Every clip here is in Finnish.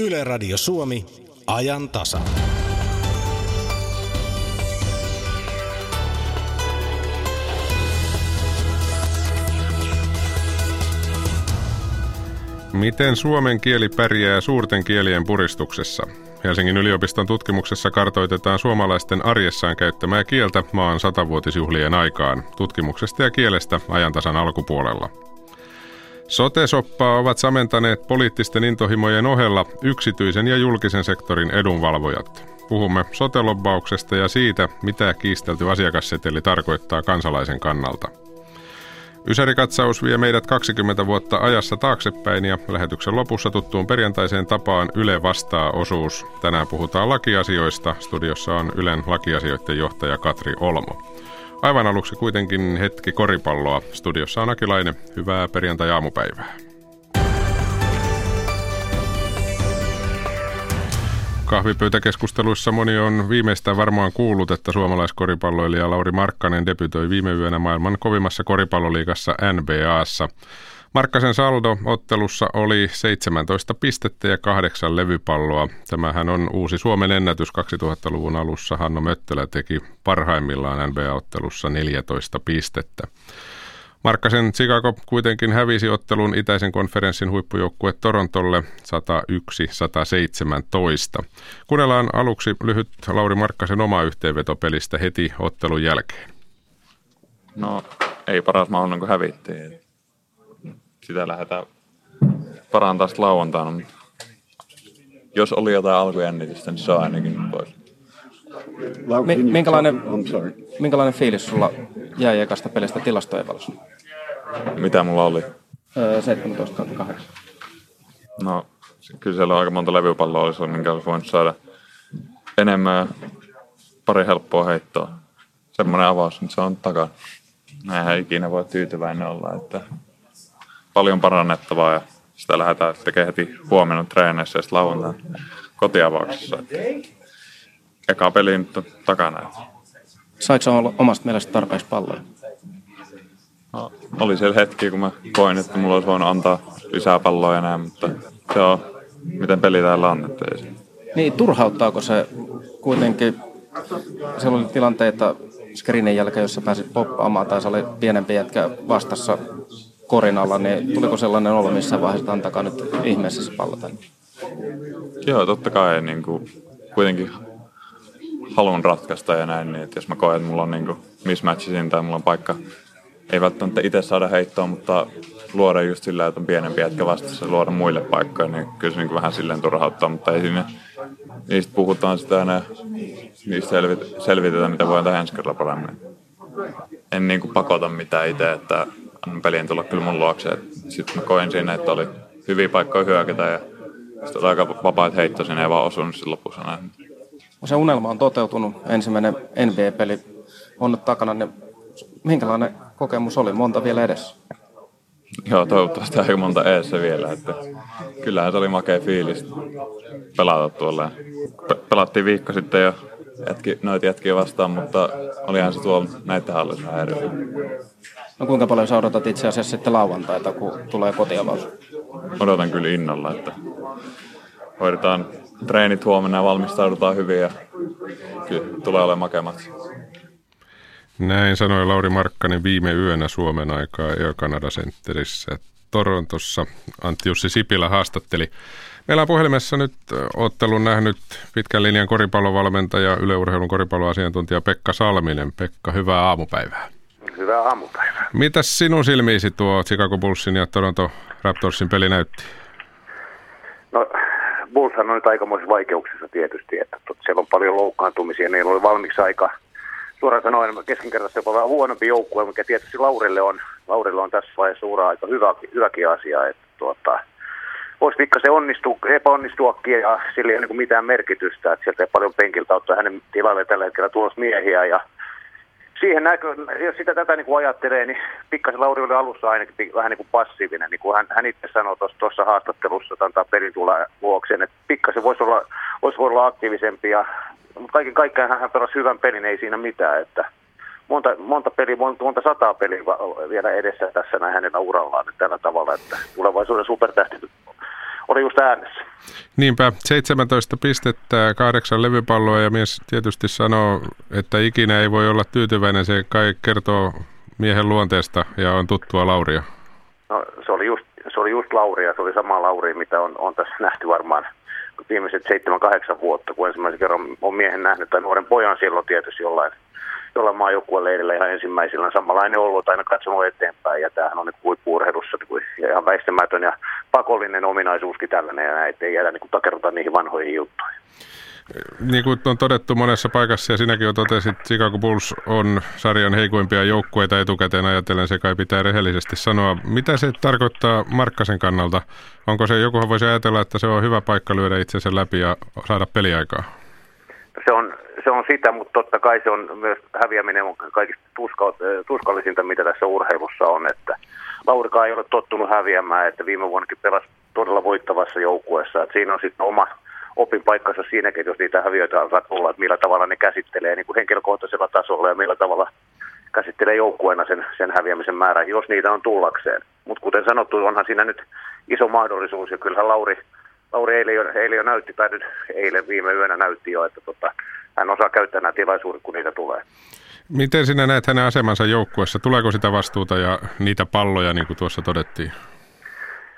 Yle Radio Suomi, ajan tasa. Miten suomen kieli pärjää suurten kielien puristuksessa? Helsingin yliopiston tutkimuksessa kartoitetaan suomalaisten arjessaan käyttämää kieltä maan satavuotisjuhlien aikaan. Tutkimuksesta ja kielestä ajantasan alkupuolella. Sotesoppaa ovat samentaneet poliittisten intohimojen ohella yksityisen ja julkisen sektorin edunvalvojat. Puhumme sotelobbauksesta ja siitä, mitä kiistelty asiakasseteli tarkoittaa kansalaisen kannalta. Ysärikatsaus vie meidät 20 vuotta ajassa taaksepäin ja lähetyksen lopussa tuttuun perjantaiseen tapaan Yle vastaa osuus. Tänään puhutaan lakiasioista. Studiossa on Ylen lakiasioiden johtaja Katri Olmo. Aivan aluksi kuitenkin hetki koripalloa. Studiossa on Akilainen. Hyvää perjantai-aamupäivää. Kahvipöytäkeskusteluissa moni on viimeistään varmaan kuullut, että suomalaiskoripalloilija Lauri Markkanen debytoi viime yönä maailman kovimmassa koripalloliigassa NBAssa. Markkasen saldo ottelussa oli 17 pistettä ja kahdeksan levypalloa. Tämähän on uusi Suomen ennätys 2000-luvun alussa. Hanno Möttölä teki parhaimmillaan NBA-ottelussa 14 pistettä. Markkasen Chicago kuitenkin hävisi ottelun itäisen konferenssin huippujoukkue Torontolle 101-117. Kuunnellaan aluksi lyhyt Lauri Markkasen oma yhteenveto pelistä heti ottelun jälkeen. No ei paras mahdollinen kuin hävittiin. Sitä lähdetään parantaa lauantaina, mutta jos oli jotain alkujännitystä, niin se on ainakin pois. Minkälainen, minkälainen fiilis sulla jäi ekasta pelistä tilastojen valossa? Mitä mulla oli? Öö, 17 8. No, kyllä siellä on aika monta levypalloa olisi, minkä olisi voinut saada enemmän pari helppoa heittoa. Semmoinen avaus, nyt se on takana. Näinhän ikinä voi tyytyväinen olla, että paljon parannettavaa ja sitä lähdetään tekemään heti huomenna treeneissä ja sitten lauantaina kotiavauksessa. Eka peli nyt on takana. Saiko olla omasta mielestä tarpeeksi palloja? No, oli siellä hetki, kun mä koin, että mulla olisi voinut antaa lisää palloa näin, mutta se on, miten peli täällä on. Että ei Niin, turhauttaako se kuitenkin? Siellä oli tilanteita screenin jälkeen, jossa pääsit poppaamaan tai se oli pienempi jätkä vastassa korin alla, niin tuliko sellainen olo missä vaiheessa, että antakaa nyt ihmeessä se pallo tänne? Joo, totta kai niin kuin, kuitenkin haluan ratkaista ja näin, niin että jos mä koen, että mulla on niin mismatchi siinä tai mulla on paikka, ei välttämättä itse saada heittoa, mutta luoda just sillä, että on pienempi jätkä vastassa luoda muille paikkoja, niin kyllä se niin vähän silleen turhauttaa, mutta ei sinne, niistä puhutaan sitä ja niistä selvit, selvitetään, mitä voidaan tehdä ensi kerralla paremmin. En niin kuin pakota mitään itse, että pelien tulla kyllä mun luokse. Sitten mä koin siinä, että oli hyviä paikkoja hyökätä ja sitten oli aika vapaat heitto sinne ei vaan osunut sitten lopussa näin. Se unelma on toteutunut. Ensimmäinen NBA-peli on nyt takana. Niin minkälainen kokemus oli? Monta vielä edessä? Joo, toivottavasti aika monta eessä vielä. Että kyllähän se oli makea fiilis pelata tuolla. Pelattiin viikko sitten jo jätki, noita jätkiä vastaan, mutta olihan se tuolla näiden hallissa eri. No kuinka paljon sä odotat itse asiassa sitten lauantaita, kun tulee kotiavaus? Odotan kyllä innolla, että hoidetaan treenit huomenna ja valmistaudutaan hyvin ja kyllä tulee olemaan makemat. Näin sanoi Lauri Markkanen viime yönä Suomen aikaa Air Canada Centerissä Torontossa. Antti Jussi Sipilä haastatteli. Meillä on puhelimessa nyt ottelun nähnyt pitkän linjan koripallovalmentaja, yleurheilun koripalloasiantuntija Pekka Salminen. Pekka, hyvää aamupäivää. Hyvää aamupäivää. Mitäs sinun silmiisi tuo Chicago Bullsin ja Toronto Raptorsin peli näytti? No, Bullshan on nyt aikamoisissa vaikeuksissa tietysti, että siellä on paljon loukkaantumisia, niin oli valmiiksi aika suoraan sanoen keskinkertaisesti jopa vähän huonompi joukkue, mikä tietysti Laurille on, Laurille on tässä vaiheessa suura aika hyvä, hyväkin asia, että tuota, voisi pikkasen onnistua, epäonnistuakin ja sillä ei ole niin mitään merkitystä, että sieltä ei paljon penkiltä ottaa hänen tilalle tällä hetkellä tulos miehiä ja siihen näkö, jos sitä tätä niin kuin ajattelee, niin pikkasen Lauri oli alussa ainakin vähän niin kuin passiivinen, niin kuin hän, hän itse sanoi tuossa haastattelussa, että antaa pelin tulla vuokseen, että pikkasen voisi olla, voisi olla aktiivisempi, ja, mutta kaiken kaikkiaan hän pelasi hyvän pelin, ei siinä mitään, että monta, monta peliä, monta, monta sataa peliä vielä edessä tässä näin hänen urallaan tällä tavalla, että tulevaisuuden supertähti oli just äänessä. Niinpä, 17 pistettä, kahdeksan levypalloa ja mies tietysti sanoo, että ikinä ei voi olla tyytyväinen. Se kai kertoo miehen luonteesta ja on tuttua Lauria. No, se oli just, se oli just Lauri ja se oli sama Lauri, mitä on, on tässä nähty varmaan viimeiset 7-8 vuotta, kun ensimmäisen kerran on miehen nähnyt tai nuoren pojan silloin tietysti jollain, jollain maajoukkueen leirillä ihan ensimmäisillä. Samanlainen ollut aina katsonut eteenpäin ja tämähän on nyt huippuurheilussa niin ihan väistämätön ja pakollinen ominaisuuskin tällainen ja näin, ei jäädä niin takerruta niihin vanhoihin juttuihin niin kuin on todettu monessa paikassa ja sinäkin jo totesit, Chicago Bulls on sarjan heikoimpia joukkueita etukäteen ajatellen, se kai pitää rehellisesti sanoa. Mitä se tarkoittaa Markkasen kannalta? Onko se, jokuhan voisi ajatella, että se on hyvä paikka lyödä itsensä läpi ja saada peliaikaa? Se on, se on sitä, mutta totta kai se on myös häviäminen on kaikista tuska, tuskallisinta, mitä tässä urheilussa on, että Laurikaan ei ole tottunut häviämään, että viime vuonnakin pelasi todella voittavassa joukkueessa, että siinä on sitten oma opin paikkansa siinäkin, jos niitä häviöitä alkaa tulla, että millä tavalla ne käsittelee niin kuin henkilökohtaisella tasolla ja millä tavalla käsittelee joukkueena sen, sen häviämisen määrän, jos niitä on tullakseen. Mutta kuten sanottu, onhan siinä nyt iso mahdollisuus, ja kyllähän Lauri, Lauri eilen, jo, eilen jo näytti, tai nyt eilen viime yönä näytti jo, että tota, hän osaa käyttää nämä tilaisuudet, kun niitä tulee. Miten sinä näet hänen asemansa joukkueessa? Tuleeko sitä vastuuta ja niitä palloja, niin kuin tuossa todettiin?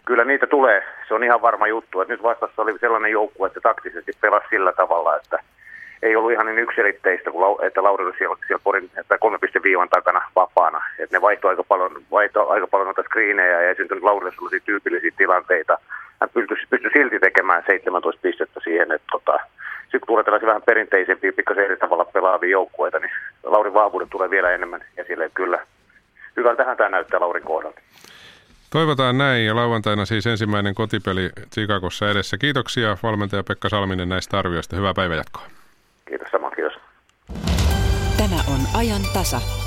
kyllä niitä tulee. Se on ihan varma juttu, että nyt vastassa oli sellainen joukkue, että taktisesti pelasi sillä tavalla, että ei ollut ihan niin yksilitteistä, että Lauri oli siellä, siellä porin, että kolme viivan takana vapaana. Että ne vaihtoi aika paljon, vaihtoi aika paljon noita screenejä ja ei syntynyt Laurille sellaisia tyypillisiä tilanteita. Hän pystyi, pystyi silti tekemään 17 pistettä siihen, että tota, sitten kun tulee tällaisia vähän perinteisempiä, pikkasen eri tavalla pelaavia joukkueita, niin Laurin vahvuudet tulee vielä enemmän esille. Kyllä, hyvältähän tämä näyttää Laurin kohdalta. Toivotaan näin ja lauantaina siis ensimmäinen kotipeli Chicagossa edessä. Kiitoksia valmentaja Pekka Salminen näistä arvioista. Hyvää päivänjatkoa. Kiitos sama, kiitos. Tämä on ajan tasa.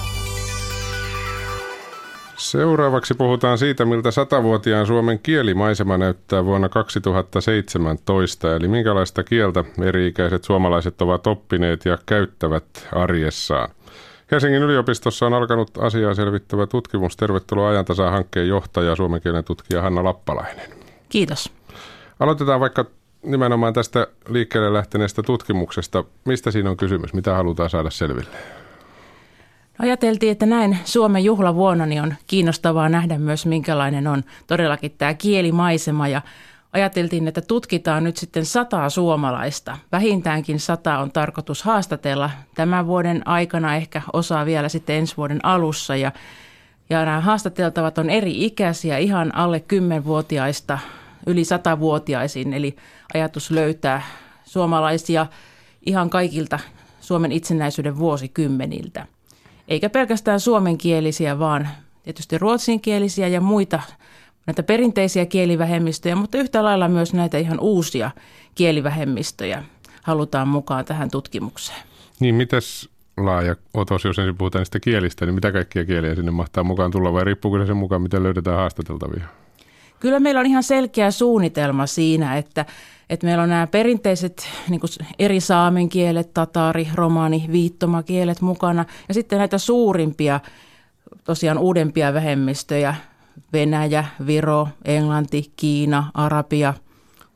Seuraavaksi puhutaan siitä, miltä satavuotiaan Suomen kielimaisema näyttää vuonna 2017, eli minkälaista kieltä eri-ikäiset suomalaiset ovat oppineet ja käyttävät arjessaan. Helsingin yliopistossa on alkanut asiaa selvittävä tutkimus. Tervetuloa ajantasaan hankkeen johtaja, suomen kielen tutkija Hanna Lappalainen. Kiitos. Aloitetaan vaikka nimenomaan tästä liikkeelle lähteneestä tutkimuksesta. Mistä siinä on kysymys? Mitä halutaan saada selville? Ajateltiin, että näin Suomen juhlavuonna niin on kiinnostavaa nähdä myös, minkälainen on todellakin tämä kielimaisema ja ajateltiin, että tutkitaan nyt sitten sataa suomalaista. Vähintäänkin sata on tarkoitus haastatella tämän vuoden aikana, ehkä osaa vielä sitten ensi vuoden alussa. Ja, ja nämä haastateltavat on eri ikäisiä, ihan alle 10-vuotiaista yli 100-vuotiaisiin. Eli ajatus löytää suomalaisia ihan kaikilta Suomen itsenäisyyden vuosikymmeniltä. Eikä pelkästään suomenkielisiä, vaan tietysti ruotsinkielisiä ja muita näitä perinteisiä kielivähemmistöjä, mutta yhtä lailla myös näitä ihan uusia kielivähemmistöjä halutaan mukaan tähän tutkimukseen. Niin, mitäs laaja otos, jos ensin puhutaan niistä kielistä, niin mitä kaikkia kieliä sinne mahtaa mukaan tulla vai riippuuko se sen mukaan, miten löydetään haastateltavia? Kyllä meillä on ihan selkeä suunnitelma siinä, että, että meillä on nämä perinteiset niin eri saamen kielet, tataari, romani, viittomakielet mukana ja sitten näitä suurimpia, tosiaan uudempia vähemmistöjä, Venäjä, Viro, Englanti, Kiina, Arabia,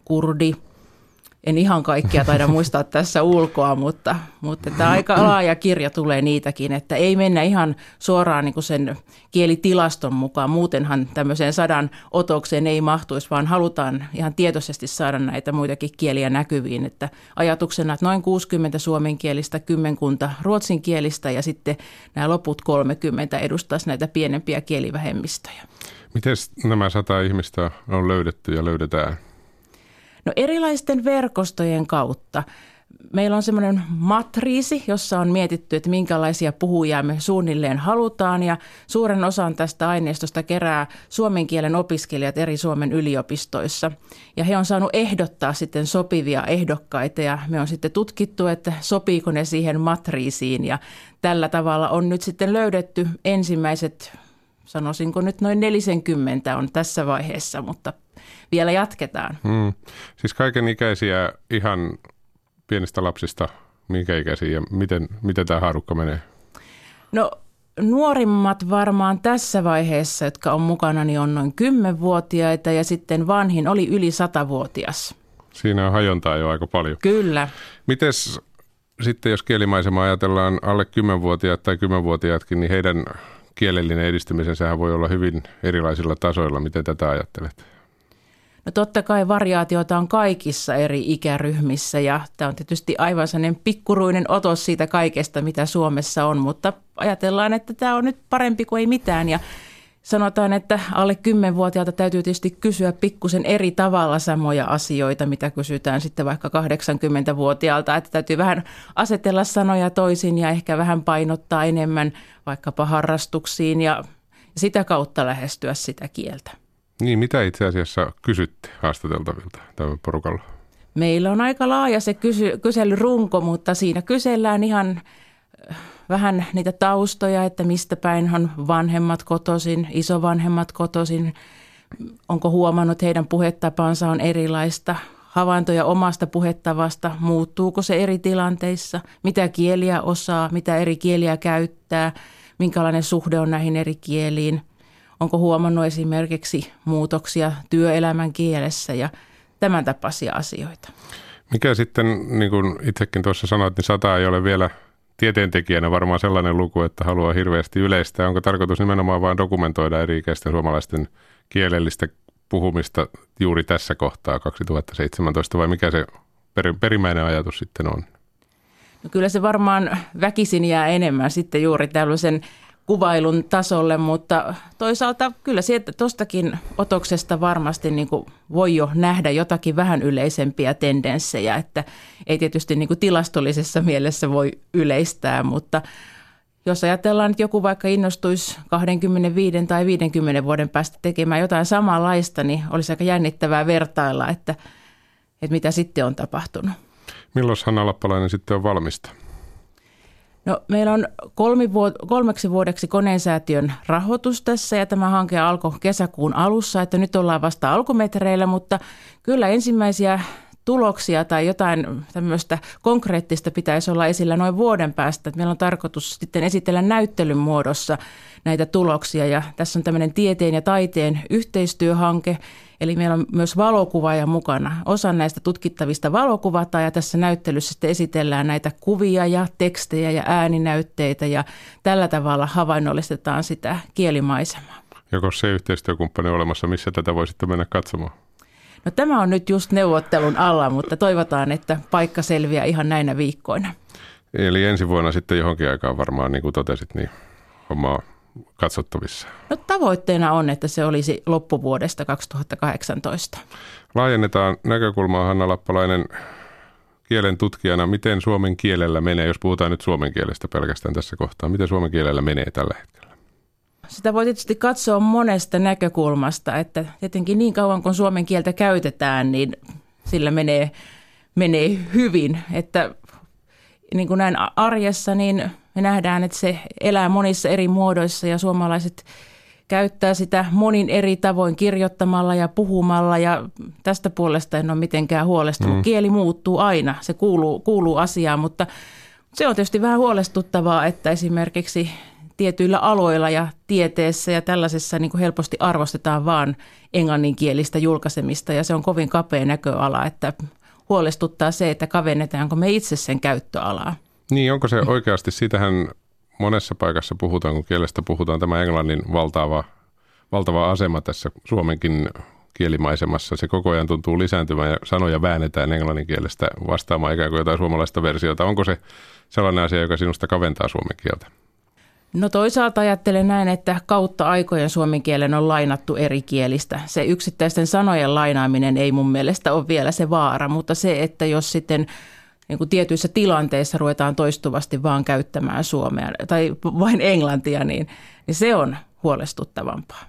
kurdi. En ihan kaikkia taida muistaa tässä ulkoa, mutta, mutta tämä aika laaja kirja tulee niitäkin, että ei mennä ihan suoraan niin sen kielitilaston mukaan. Muutenhan tämmöiseen sadan otokseen ei mahtuisi, vaan halutaan ihan tietoisesti saada näitä muitakin kieliä näkyviin. Että ajatuksena, että noin 60 suomenkielistä, kymmenkunta ruotsinkielistä ja sitten nämä loput 30 edustaisi näitä pienempiä kielivähemmistöjä. Miten nämä sata ihmistä on löydetty ja löydetään? No erilaisten verkostojen kautta. Meillä on semmoinen matriisi, jossa on mietitty, että minkälaisia puhujia me suunnilleen halutaan ja suuren osan tästä aineistosta kerää suomen kielen opiskelijat eri Suomen yliopistoissa. Ja he on saanut ehdottaa sitten sopivia ehdokkaita ja me on sitten tutkittu, että sopiiko ne siihen matriisiin ja tällä tavalla on nyt sitten löydetty ensimmäiset sanoisinko nyt noin 40 on tässä vaiheessa, mutta vielä jatketaan. Hmm. Siis kaiken ikäisiä ihan pienistä lapsista, minkä ikäisiä ja miten, miten tämä haarukka menee? No nuorimmat varmaan tässä vaiheessa, jotka on mukana, niin on noin 10-vuotiaita ja sitten vanhin oli yli 100-vuotias. Siinä on hajontaa jo aika paljon. Kyllä. Mites sitten, jos kielimaisema ajatellaan alle 10-vuotiaat tai 10-vuotiaatkin, niin heidän kielellinen edistymisensä voi olla hyvin erilaisilla tasoilla. Miten tätä ajattelet? No totta kai variaatiota on kaikissa eri ikäryhmissä ja tämä on tietysti aivan sellainen pikkuruinen otos siitä kaikesta, mitä Suomessa on, mutta ajatellaan, että tämä on nyt parempi kuin ei mitään ja sanotaan, että alle 10-vuotiaalta täytyy tietysti kysyä pikkusen eri tavalla samoja asioita, mitä kysytään sitten vaikka 80-vuotiaalta, että täytyy vähän asetella sanoja toisin ja ehkä vähän painottaa enemmän vaikkapa harrastuksiin ja sitä kautta lähestyä sitä kieltä. Niin, mitä itse asiassa kysytte haastateltavilta tämän porukalla? Meillä on aika laaja se kysy- kyselyrunko, mutta siinä kysellään ihan vähän niitä taustoja, että mistä päin on vanhemmat kotoisin, isovanhemmat kotoisin, onko huomannut, että heidän puhetapansa on erilaista, havaintoja omasta puhettavasta, muuttuuko se eri tilanteissa, mitä kieliä osaa, mitä eri kieliä käyttää, minkälainen suhde on näihin eri kieliin – Onko huomannut esimerkiksi muutoksia työelämän kielessä ja tämän tapaisia asioita? Mikä sitten, niin kuin itsekin tuossa sanoit, niin sata ei ole vielä tieteentekijänä varmaan sellainen luku, että haluaa hirveästi yleistää. Onko tarkoitus nimenomaan vain dokumentoida eri-ikäisten suomalaisten kielellistä puhumista juuri tässä kohtaa 2017 vai mikä se perimmäinen ajatus sitten on? No kyllä se varmaan väkisin jää enemmän sitten juuri tällaisen kuvailun tasolle, mutta toisaalta kyllä sieltä tuostakin otoksesta varmasti niin kuin voi jo nähdä jotakin vähän yleisempiä tendenssejä, että ei tietysti niin kuin tilastollisessa mielessä voi yleistää, mutta jos ajatellaan, että joku vaikka innostuisi 25 tai 50 vuoden päästä tekemään jotain samanlaista, niin olisi aika jännittävää vertailla, että, että mitä sitten on tapahtunut. Milloin Hanna Lappalainen sitten on valmista? No, meillä on vuod- kolmeksi vuodeksi koneensäätiön rahoitus tässä ja tämä hanke alkoi kesäkuun alussa, että nyt ollaan vasta alkumetreillä, mutta kyllä ensimmäisiä tuloksia tai jotain tämmöistä konkreettista pitäisi olla esillä noin vuoden päästä. Meillä on tarkoitus sitten esitellä näyttelyn muodossa näitä tuloksia ja tässä on tämmöinen tieteen ja taiteen yhteistyöhanke, Eli meillä on myös valokuvaaja mukana. Osa näistä tutkittavista valokuvataan ja tässä näyttelyssä sitten esitellään näitä kuvia ja tekstejä ja ääninäytteitä ja tällä tavalla havainnollistetaan sitä kielimaisemaa. Joko se yhteistyökumppani olemassa, missä tätä voisitte mennä katsomaan? No tämä on nyt just neuvottelun alla, mutta toivotaan, että paikka selviää ihan näinä viikkoina. Eli ensi vuonna sitten johonkin aikaan varmaan, niin kuin totesit, niin hommaa katsottavissa? No, tavoitteena on, että se olisi loppuvuodesta 2018. Laajennetaan näkökulmaa Hanna Lappalainen kielen tutkijana. Miten suomen kielellä menee, jos puhutaan nyt suomen kielestä pelkästään tässä kohtaa, miten suomen kielellä menee tällä hetkellä? Sitä voi tietysti katsoa monesta näkökulmasta, että tietenkin niin kauan kun suomen kieltä käytetään, niin sillä menee, menee hyvin. Että niin kuin näin arjessa, niin me nähdään, että se elää monissa eri muodoissa ja suomalaiset käyttää sitä monin eri tavoin kirjoittamalla ja puhumalla ja tästä puolesta en ole mitenkään huolestunut. Mm. Kieli muuttuu aina, se kuuluu, kuuluu asiaan, mutta se on tietysti vähän huolestuttavaa, että esimerkiksi tietyillä aloilla ja tieteessä ja tällaisessa niin kuin helposti arvostetaan vaan englanninkielistä julkaisemista ja se on kovin kapea näköala, että huolestuttaa se, että kavennetaanko me itse sen käyttöalaa. Niin, onko se oikeasti, siitähän monessa paikassa puhutaan, kun kielestä puhutaan, tämä englannin valtava, valtava asema tässä suomenkin kielimaisemassa. Se koko ajan tuntuu lisääntymään ja sanoja väännetään englannin kielestä vastaamaan ikään kuin jotain suomalaista versiota. Onko se sellainen asia, joka sinusta kaventaa suomen kieltä? No toisaalta ajattelen näin, että kautta aikojen suomen kielen on lainattu eri kielistä. Se yksittäisten sanojen lainaaminen ei mun mielestä ole vielä se vaara, mutta se, että jos sitten niin kuin tietyissä tilanteissa ruvetaan toistuvasti vaan käyttämään suomea tai vain englantia, niin, niin se on huolestuttavampaa.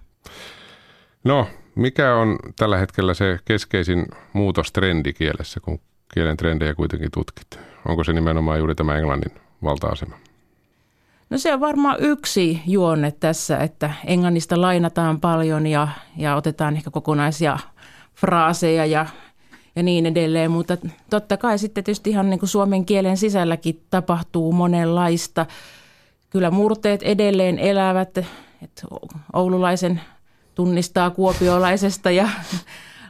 No, mikä on tällä hetkellä se keskeisin muutostrendi kielessä, kun kielen trendejä kuitenkin tutkit? Onko se nimenomaan juuri tämä englannin valta-asema? No se on varmaan yksi juonne tässä, että englannista lainataan paljon ja, ja otetaan ehkä kokonaisia fraaseja ja ja niin edelleen. Mutta totta kai sitten tietysti ihan niin kuin suomen kielen sisälläkin tapahtuu monenlaista. kyllä murteet edelleen elävät, että oululaisen tunnistaa kuopiolaisesta ja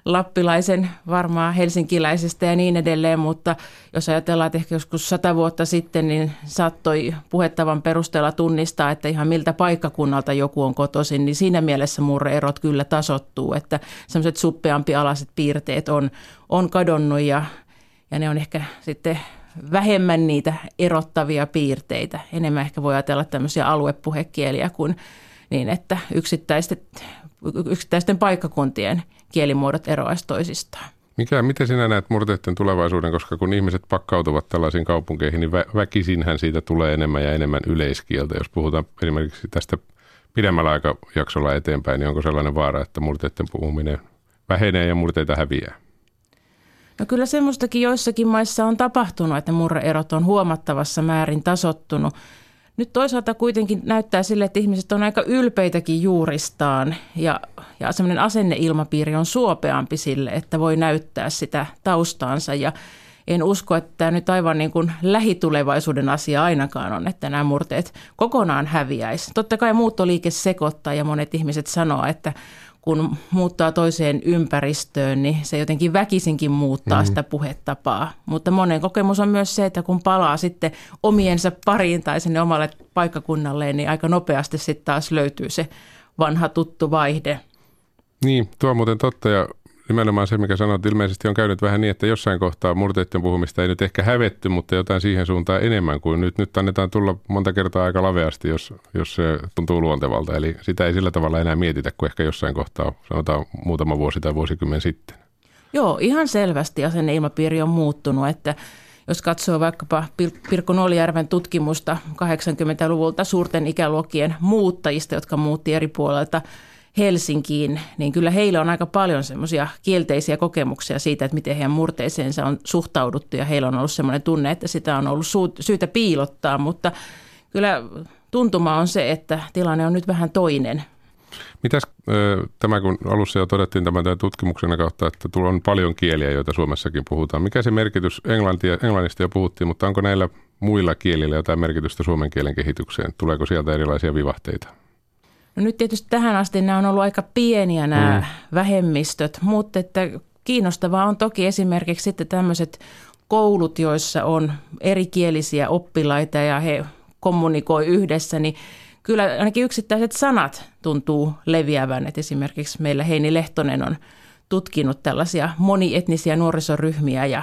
lappilaisen varmaan helsinkiläisestä ja niin edelleen, mutta jos ajatellaan, että ehkä joskus sata vuotta sitten, niin saattoi puhettavan perusteella tunnistaa, että ihan miltä paikkakunnalta joku on kotoisin, niin siinä mielessä murreerot kyllä tasottuu, että semmoiset suppeampi alaset piirteet on, on kadonnut ja, ja ne on ehkä sitten vähemmän niitä erottavia piirteitä. Enemmän ehkä voi ajatella tämmöisiä aluepuhekieliä kuin niin, että yksittäisten, yksittäisten paikkakuntien kielimuodot eroaisi toisistaan. Mikä, miten sinä näet murteiden tulevaisuuden, koska kun ihmiset pakkautuvat tällaisiin kaupunkeihin, niin vä- väkisinhän siitä tulee enemmän ja enemmän yleiskieltä. Jos puhutaan esimerkiksi tästä pidemmällä aikajaksolla eteenpäin, niin onko sellainen vaara, että murteiden puhuminen vähenee ja murteita häviää? No kyllä semmoistakin joissakin maissa on tapahtunut, että murreerot on huomattavassa määrin tasottunut. Nyt toisaalta kuitenkin näyttää sille, että ihmiset on aika ylpeitäkin juuristaan ja, ja semmoinen asenneilmapiiri on suopeampi sille, että voi näyttää sitä taustaansa ja en usko, että tämä nyt aivan niin kuin lähitulevaisuuden asia ainakaan on, että nämä murteet kokonaan häviäisi. Totta kai muuttoliike sekoittaa ja monet ihmiset sanoo, että kun muuttaa toiseen ympäristöön, niin se jotenkin väkisinkin muuttaa mm-hmm. sitä puhetapaa. Mutta monen kokemus on myös se, että kun palaa sitten omiensa pariin tai sinne omalle paikkakunnalleen, niin aika nopeasti sitten taas löytyy se vanha tuttu vaihde. Niin, tuo on muuten totta ja nimenomaan se, mikä sanoit, ilmeisesti on käynyt vähän niin, että jossain kohtaa murteiden puhumista ei nyt ehkä hävetty, mutta jotain siihen suuntaan enemmän kuin nyt. Nyt annetaan tulla monta kertaa aika laveasti, jos, jos se tuntuu luontevalta. Eli sitä ei sillä tavalla enää mietitä kuin ehkä jossain kohtaa, sanotaan muutama vuosi tai vuosikymmen sitten. Joo, ihan selvästi asenneilmapiiri on muuttunut, että jos katsoo vaikkapa Pirkko Nuolijärven tutkimusta 80-luvulta suurten ikäluokkien muuttajista, jotka muutti eri puolelta – Helsinkiin, niin kyllä heillä on aika paljon semmoisia kielteisiä kokemuksia siitä, että miten heidän murteeseensa on suhtauduttu ja heillä on ollut semmoinen tunne, että sitä on ollut syytä piilottaa, mutta kyllä tuntuma on se, että tilanne on nyt vähän toinen. Mitäs tämä, kun alussa jo todettiin tämän tutkimuksen kautta, että on paljon kieliä, joita Suomessakin puhutaan. Mikä se merkitys, englantia, englannista jo puhuttiin, mutta onko näillä muilla kielillä jotain merkitystä suomen kielen kehitykseen? Tuleeko sieltä erilaisia vivahteita? No nyt tietysti tähän asti nämä on ollut aika pieniä nämä mm. vähemmistöt, mutta että kiinnostavaa on toki esimerkiksi sitten tämmöiset koulut, joissa on erikielisiä oppilaita ja he kommunikoi yhdessä, niin kyllä ainakin yksittäiset sanat tuntuu leviävän. Et esimerkiksi meillä Heini Lehtonen on tutkinut tällaisia monietnisiä nuorisoryhmiä ja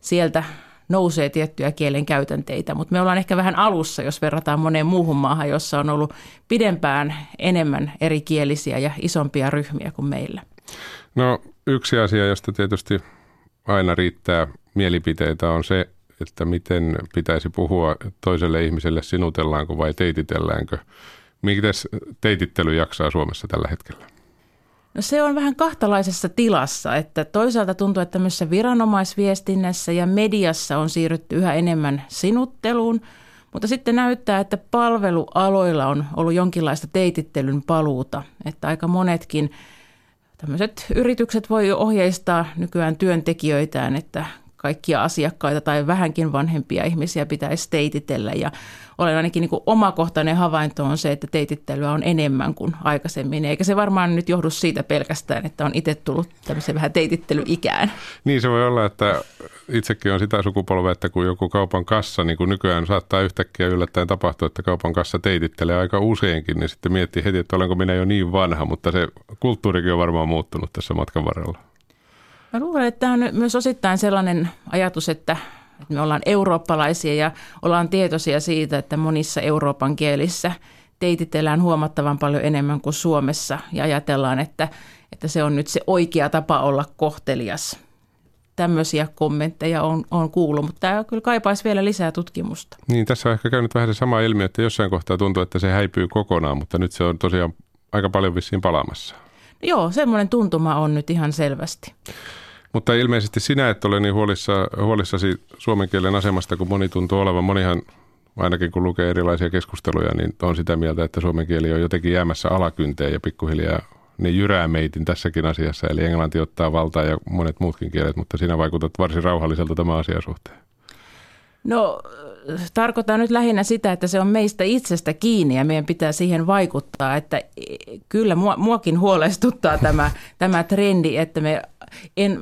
sieltä nousee tiettyjä kielen käytänteitä, mutta me ollaan ehkä vähän alussa, jos verrataan moneen muuhun maahan, jossa on ollut pidempään enemmän erikielisiä ja isompia ryhmiä kuin meillä. No yksi asia, josta tietysti aina riittää mielipiteitä on se, että miten pitäisi puhua toiselle ihmiselle, sinutellaanko vai teititelläänkö. Miten teitittely jaksaa Suomessa tällä hetkellä? No se on vähän kahtalaisessa tilassa, että toisaalta tuntuu, että tämmöisessä viranomaisviestinnässä ja mediassa on siirrytty yhä enemmän sinutteluun, mutta sitten näyttää, että palvelualoilla on ollut jonkinlaista teitittelyn paluuta, että aika monetkin tämmöiset yritykset voi ohjeistaa nykyään työntekijöitään, että kaikkia asiakkaita tai vähänkin vanhempia ihmisiä pitäisi teititellä. Ja olen ainakin niin kuin omakohtainen havainto on se, että teitittelyä on enemmän kuin aikaisemmin. Eikä se varmaan nyt johdu siitä pelkästään, että on itse tullut tämmöisen vähän teitittelyikään. Niin se voi olla, että itsekin on sitä sukupolvea, että kun joku kaupan kassa, niin kuin nykyään saattaa yhtäkkiä yllättäen tapahtua, että kaupan kassa teitittelee aika useinkin, niin sitten miettii heti, että olenko minä jo niin vanha, mutta se kulttuurikin on varmaan muuttunut tässä matkan varrella. Mä luulen, että tämä on myös osittain sellainen ajatus, että me ollaan eurooppalaisia ja ollaan tietoisia siitä, että monissa Euroopan kielissä teititellään huomattavan paljon enemmän kuin Suomessa ja ajatellaan, että, että se on nyt se oikea tapa olla kohtelias. Tämmöisiä kommentteja on, on kuullut, mutta tämä kyllä kaipaisi vielä lisää tutkimusta. Niin, tässä on ehkä käynyt vähän se sama ilmiö, että jossain kohtaa tuntuu, että se häipyy kokonaan, mutta nyt se on tosiaan aika paljon vissiin palaamassa. Joo, semmoinen tuntuma on nyt ihan selvästi. Mutta ilmeisesti sinä et ole niin huolissa, huolissasi suomen kielen asemasta, kun moni tuntuu olevan. Monihan, ainakin kun lukee erilaisia keskusteluja, niin on sitä mieltä, että suomen kieli on jotenkin jäämässä alakynteen ja pikkuhiljaa niin jyrää meitin tässäkin asiassa. Eli englanti ottaa valtaa ja monet muutkin kielet, mutta sinä vaikutat varsin rauhalliselta tämä asian suhteen. No tarkoitan nyt lähinnä sitä, että se on meistä itsestä kiinni ja meidän pitää siihen vaikuttaa, että kyllä mua, muakin huolestuttaa tämä, tämä trendi, että me en,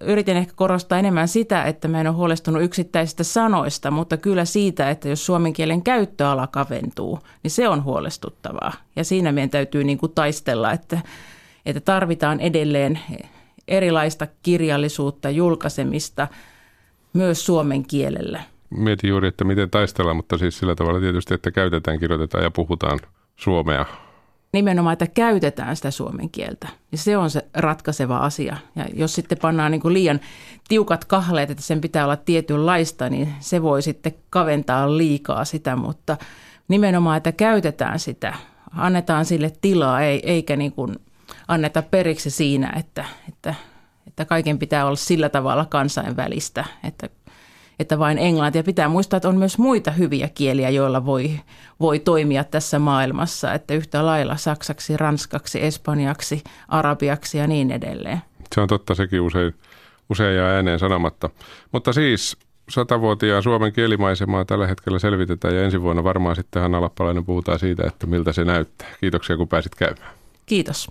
yritin ehkä korostaa enemmän sitä, että mä en ole huolestunut yksittäisistä sanoista, mutta kyllä siitä, että jos suomen kielen käyttöala kaventuu, niin se on huolestuttavaa. Ja siinä meidän täytyy niin kuin taistella, että, että tarvitaan edelleen erilaista kirjallisuutta, julkaisemista myös suomen kielellä. Mietin juuri, että miten taistellaan, mutta siis sillä tavalla tietysti, että käytetään, kirjoitetaan ja puhutaan suomea nimenomaan, että käytetään sitä suomen kieltä. Ja se on se ratkaiseva asia. Ja jos sitten pannaan niin kuin liian tiukat kahleet, että sen pitää olla tietynlaista, niin se voi sitten kaventaa liikaa sitä, mutta nimenomaan, että käytetään sitä, annetaan sille tilaa, eikä niin kuin anneta periksi siinä, että, että, että kaiken pitää olla sillä tavalla kansainvälistä, että että vain englantia. Pitää muistaa, että on myös muita hyviä kieliä, joilla voi, voi toimia tässä maailmassa, että yhtä lailla saksaksi, ranskaksi, espanjaksi, arabiaksi ja niin edelleen. Se on totta, sekin usein, usein jää ääneen sanomatta. Mutta siis satavuotiaan Suomen kielimaisemaa tällä hetkellä selvitetään ja ensi vuonna varmaan sitten Hanna Lappalainen puhutaan siitä, että miltä se näyttää. Kiitoksia kun pääsit käymään. Kiitos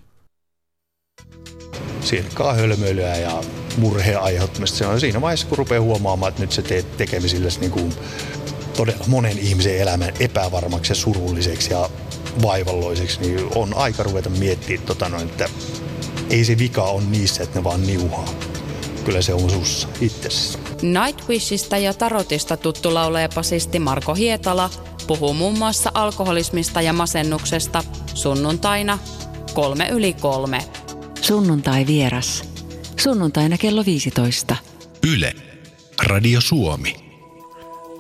silkkaa hölmöilyä ja murheen aiheuttamista. Se on siinä vaiheessa, kun rupeaa huomaamaan, että nyt se teet tekemisillä niin kuin todella monen ihmisen elämän epävarmaksi ja surulliseksi ja vaivalloiseksi, niin on aika ruveta miettimään, tota noin, että ei se vika on niissä, että ne vaan niuhaa. Kyllä se on sussa itsessä. Nightwishista ja tarotista tuttu laulaja pasisti Marko Hietala puhuu muun muassa alkoholismista ja masennuksesta sunnuntaina kolme yli kolme. Sunnuntai vieras. Sunnuntaina kello 15. Yle. Radio Suomi.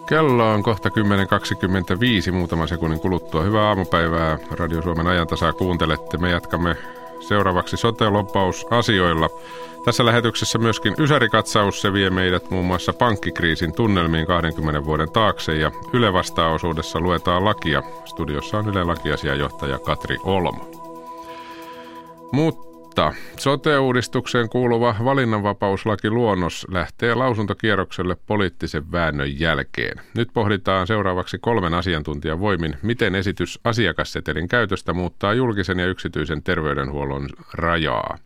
Kello on kohta 10.25 muutaman sekunnin kuluttua. Hyvää aamupäivää. Radio Suomen ajantasaa kuuntelette. Me jatkamme seuraavaksi sote asioilla. Tässä lähetyksessä myöskin Ysärikatsaus, se vie meidät muun muassa pankkikriisin tunnelmiin 20 vuoden taakse ja Yle osuudessa luetaan lakia. Studiossa on Yle lakiasiajohtaja Katri Olmo. Mutta mutta sote-uudistukseen kuuluva valinnanvapauslaki luonnos lähtee lausuntokierrokselle poliittisen väännön jälkeen. Nyt pohditaan seuraavaksi kolmen asiantuntijan voimin, miten esitys asiakassetelin käytöstä muuttaa julkisen ja yksityisen terveydenhuollon rajaa.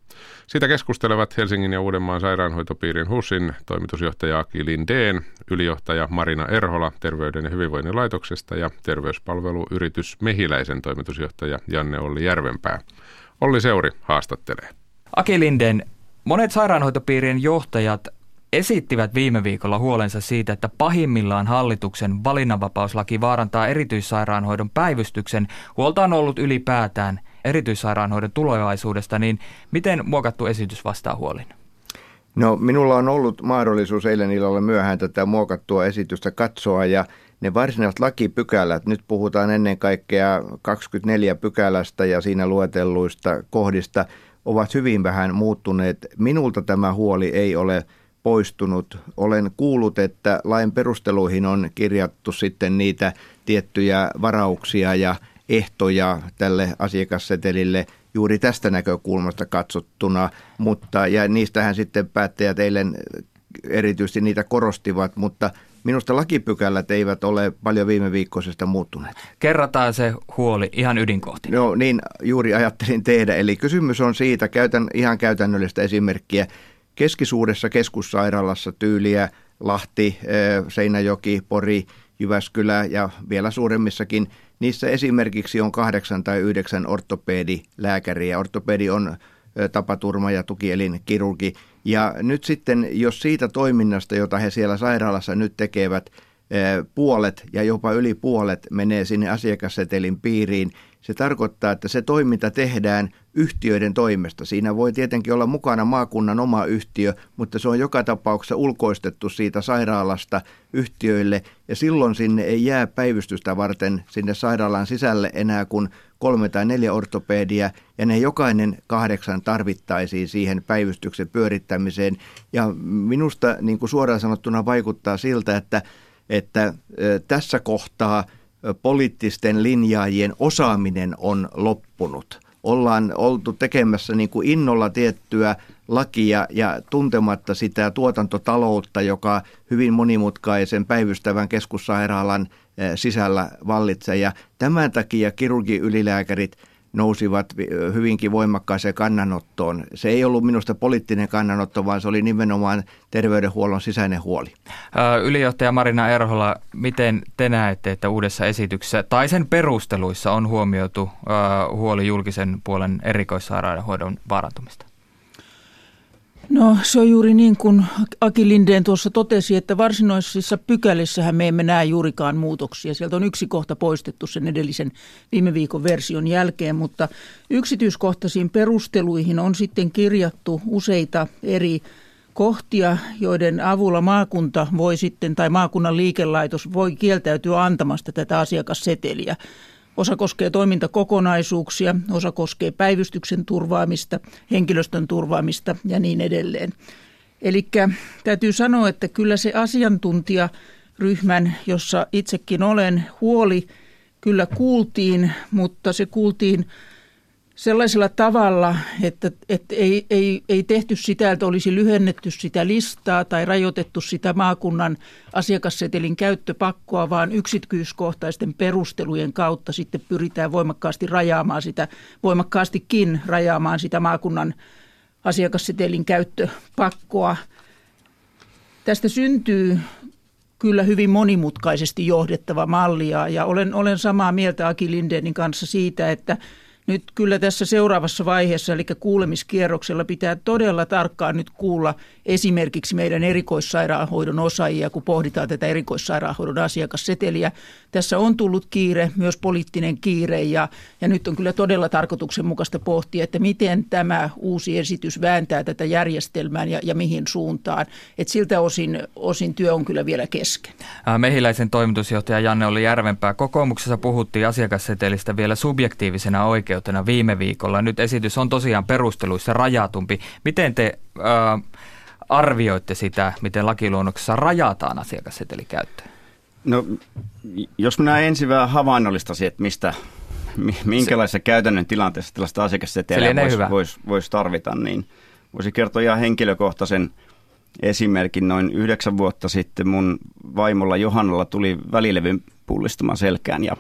Siitä keskustelevat Helsingin ja Uudenmaan sairaanhoitopiirin HUSin toimitusjohtaja Aki Lindeen, ylijohtaja Marina Erhola Terveyden ja hyvinvoinnin laitoksesta ja terveyspalveluyritys Mehiläisen toimitusjohtaja Janne Olli Järvenpää. Olli Seuri haastattelee. Aki Linden, monet sairaanhoitopiirien johtajat esittivät viime viikolla huolensa siitä, että pahimmillaan hallituksen valinnanvapauslaki vaarantaa erityissairaanhoidon päivystyksen. Huolta on ollut ylipäätään erityissairaanhoidon tulevaisuudesta, niin miten muokattu esitys vastaa huolin? No minulla on ollut mahdollisuus eilen illalla myöhään tätä muokattua esitystä katsoa ja ne varsinaiset lakipykälät, nyt puhutaan ennen kaikkea 24 pykälästä ja siinä luetelluista kohdista, ovat hyvin vähän muuttuneet. Minulta tämä huoli ei ole poistunut. Olen kuullut, että lain perusteluihin on kirjattu sitten niitä tiettyjä varauksia ja ehtoja tälle asiakassetelille juuri tästä näkökulmasta katsottuna, mutta ja niistähän sitten päättäjät eilen erityisesti niitä korostivat, mutta Minusta lakipykälät eivät ole paljon viime viikkoisesta muuttuneet. Kerrataan se huoli ihan ydinkohti. No niin, juuri ajattelin tehdä. Eli kysymys on siitä, käytän ihan käytännöllistä esimerkkiä. Keskisuudessa keskussairaalassa tyyliä Lahti, Seinäjoki, Pori, Jyväskylä ja vielä suuremmissakin, niissä esimerkiksi on kahdeksan tai yhdeksän ortopedilääkäriä. Ortopedi on tapaturma- ja tukielinkirurgi. Ja nyt sitten, jos siitä toiminnasta, jota he siellä sairaalassa nyt tekevät, puolet ja jopa yli puolet menee sinne asiakassetelin piiriin, se tarkoittaa, että se toiminta tehdään yhtiöiden toimesta. Siinä voi tietenkin olla mukana maakunnan oma yhtiö, mutta se on joka tapauksessa ulkoistettu siitä sairaalasta yhtiöille ja silloin sinne ei jää päivystystä varten sinne sairaalan sisälle enää kuin kolme tai neljä ortopedia ja ne jokainen kahdeksan tarvittaisiin siihen päivystyksen pyörittämiseen. Ja minusta niin kuin suoraan sanottuna vaikuttaa siltä, että, että tässä kohtaa poliittisten linjaajien osaaminen on loppunut. Ollaan oltu tekemässä niin kuin innolla tiettyä lakia ja tuntematta sitä tuotantotaloutta, joka hyvin monimutkaisen päivystävän keskussairaalan sisällä vallitsee. Ja tämän takia kirurgiylilääkärit nousivat hyvinkin voimakkaaseen kannanottoon. Se ei ollut minusta poliittinen kannanotto, vaan se oli nimenomaan terveydenhuollon sisäinen huoli. Ylijohtaja Marina Erhola, miten te näette, että uudessa esityksessä tai sen perusteluissa on huomioitu huoli julkisen puolen erikoissairaanhoidon vaarantumista? No se on juuri niin kuin Aki Lindeen tuossa totesi, että varsinaisissa pykälissähän me emme näe juurikaan muutoksia. Sieltä on yksi kohta poistettu sen edellisen viime viikon version jälkeen, mutta yksityiskohtaisiin perusteluihin on sitten kirjattu useita eri kohtia, joiden avulla maakunta voi sitten, tai maakunnan liikelaitos voi kieltäytyä antamasta tätä asiakasseteliä. Osa koskee toimintakokonaisuuksia, osa koskee päivystyksen turvaamista, henkilöstön turvaamista ja niin edelleen. Eli täytyy sanoa, että kyllä se asiantuntijaryhmän, jossa itsekin olen, huoli kyllä kuultiin, mutta se kuultiin sellaisella tavalla, että, että ei, ei, ei tehty sitä, että olisi lyhennetty sitä listaa tai rajoitettu sitä maakunnan asiakassetelin käyttöpakkoa, vaan yksityiskohtaisten perustelujen kautta sitten pyritään voimakkaasti rajaamaan sitä, voimakkaastikin rajaamaan sitä maakunnan asiakassetelin käyttöpakkoa. Tästä syntyy kyllä hyvin monimutkaisesti johdettava mallia ja olen, olen samaa mieltä Aki Lindenin kanssa siitä, että – nyt kyllä tässä seuraavassa vaiheessa, eli kuulemiskierroksella, pitää todella tarkkaan nyt kuulla esimerkiksi meidän erikoissairaanhoidon osaajia, kun pohditaan tätä erikoissairaanhoidon asiakasseteliä. Tässä on tullut kiire, myös poliittinen kiire, ja, ja nyt on kyllä todella tarkoituksenmukaista pohtia, että miten tämä uusi esitys vääntää tätä järjestelmää ja, ja mihin suuntaan. Et siltä osin, osin työ on kyllä vielä kesken. Mehiläisen toimitusjohtaja Janne oli Järvenpää. Kokoomuksessa puhuttiin asiakassetelistä vielä subjektiivisena oikeutena viime viikolla. Nyt esitys on tosiaan perusteluissa rajatumpi. Miten te... Äh, arvioitte sitä, miten lakiluonnoksessa rajataan asiakassetelikäyttöä? No, jos minä ensin vähän havainnollistaisin, että mistä, minkälaisessa käytännön tilanteessa tällaista asiakasseteliä voisi vois, vois tarvita, niin voisi kertoa ihan henkilökohtaisen esimerkin. Noin yhdeksän vuotta sitten mun vaimolla Johannalla tuli välilevyn pullistuma selkään ja,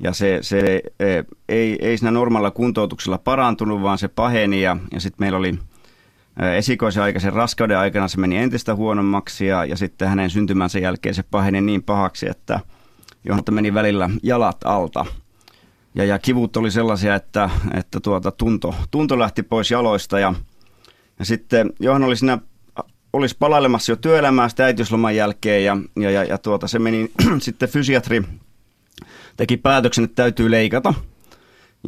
ja se, se e, ei, ei siinä normaalilla kuntoutuksella parantunut, vaan se paheni ja, ja sitten meillä oli – esikoisen aikaisen raskauden aikana se meni entistä huonommaksi ja, ja sitten hänen syntymänsä jälkeen se paheni niin pahaksi, että Johanna meni välillä jalat alta. Ja, ja kivut oli sellaisia, että, että tuota, tunto, tunto lähti pois jaloista ja, ja sitten Johanna oli siinä olisi palailemassa jo työelämää sitä äitiysloman jälkeen ja, ja, ja, ja tuota, se meni sitten fysiatri teki päätöksen, että täytyy leikata –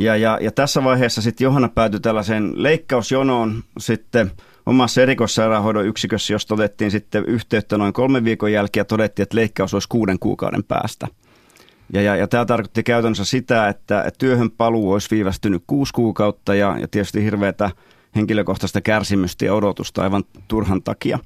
ja, ja, ja tässä vaiheessa sitten Johanna päätyi tällaiseen leikkausjonoon sitten omassa erikoissairaanhoidon yksikössä, jos todettiin sitten yhteyttä noin kolmen viikon jälkeen ja todettiin, että leikkaus olisi kuuden kuukauden päästä. Ja, ja, ja tämä tarkoitti käytännössä sitä, että, työhön paluu olisi viivästynyt kuusi kuukautta ja, ja tietysti hirveätä henkilökohtaista kärsimystä ja odotusta aivan turhan takia.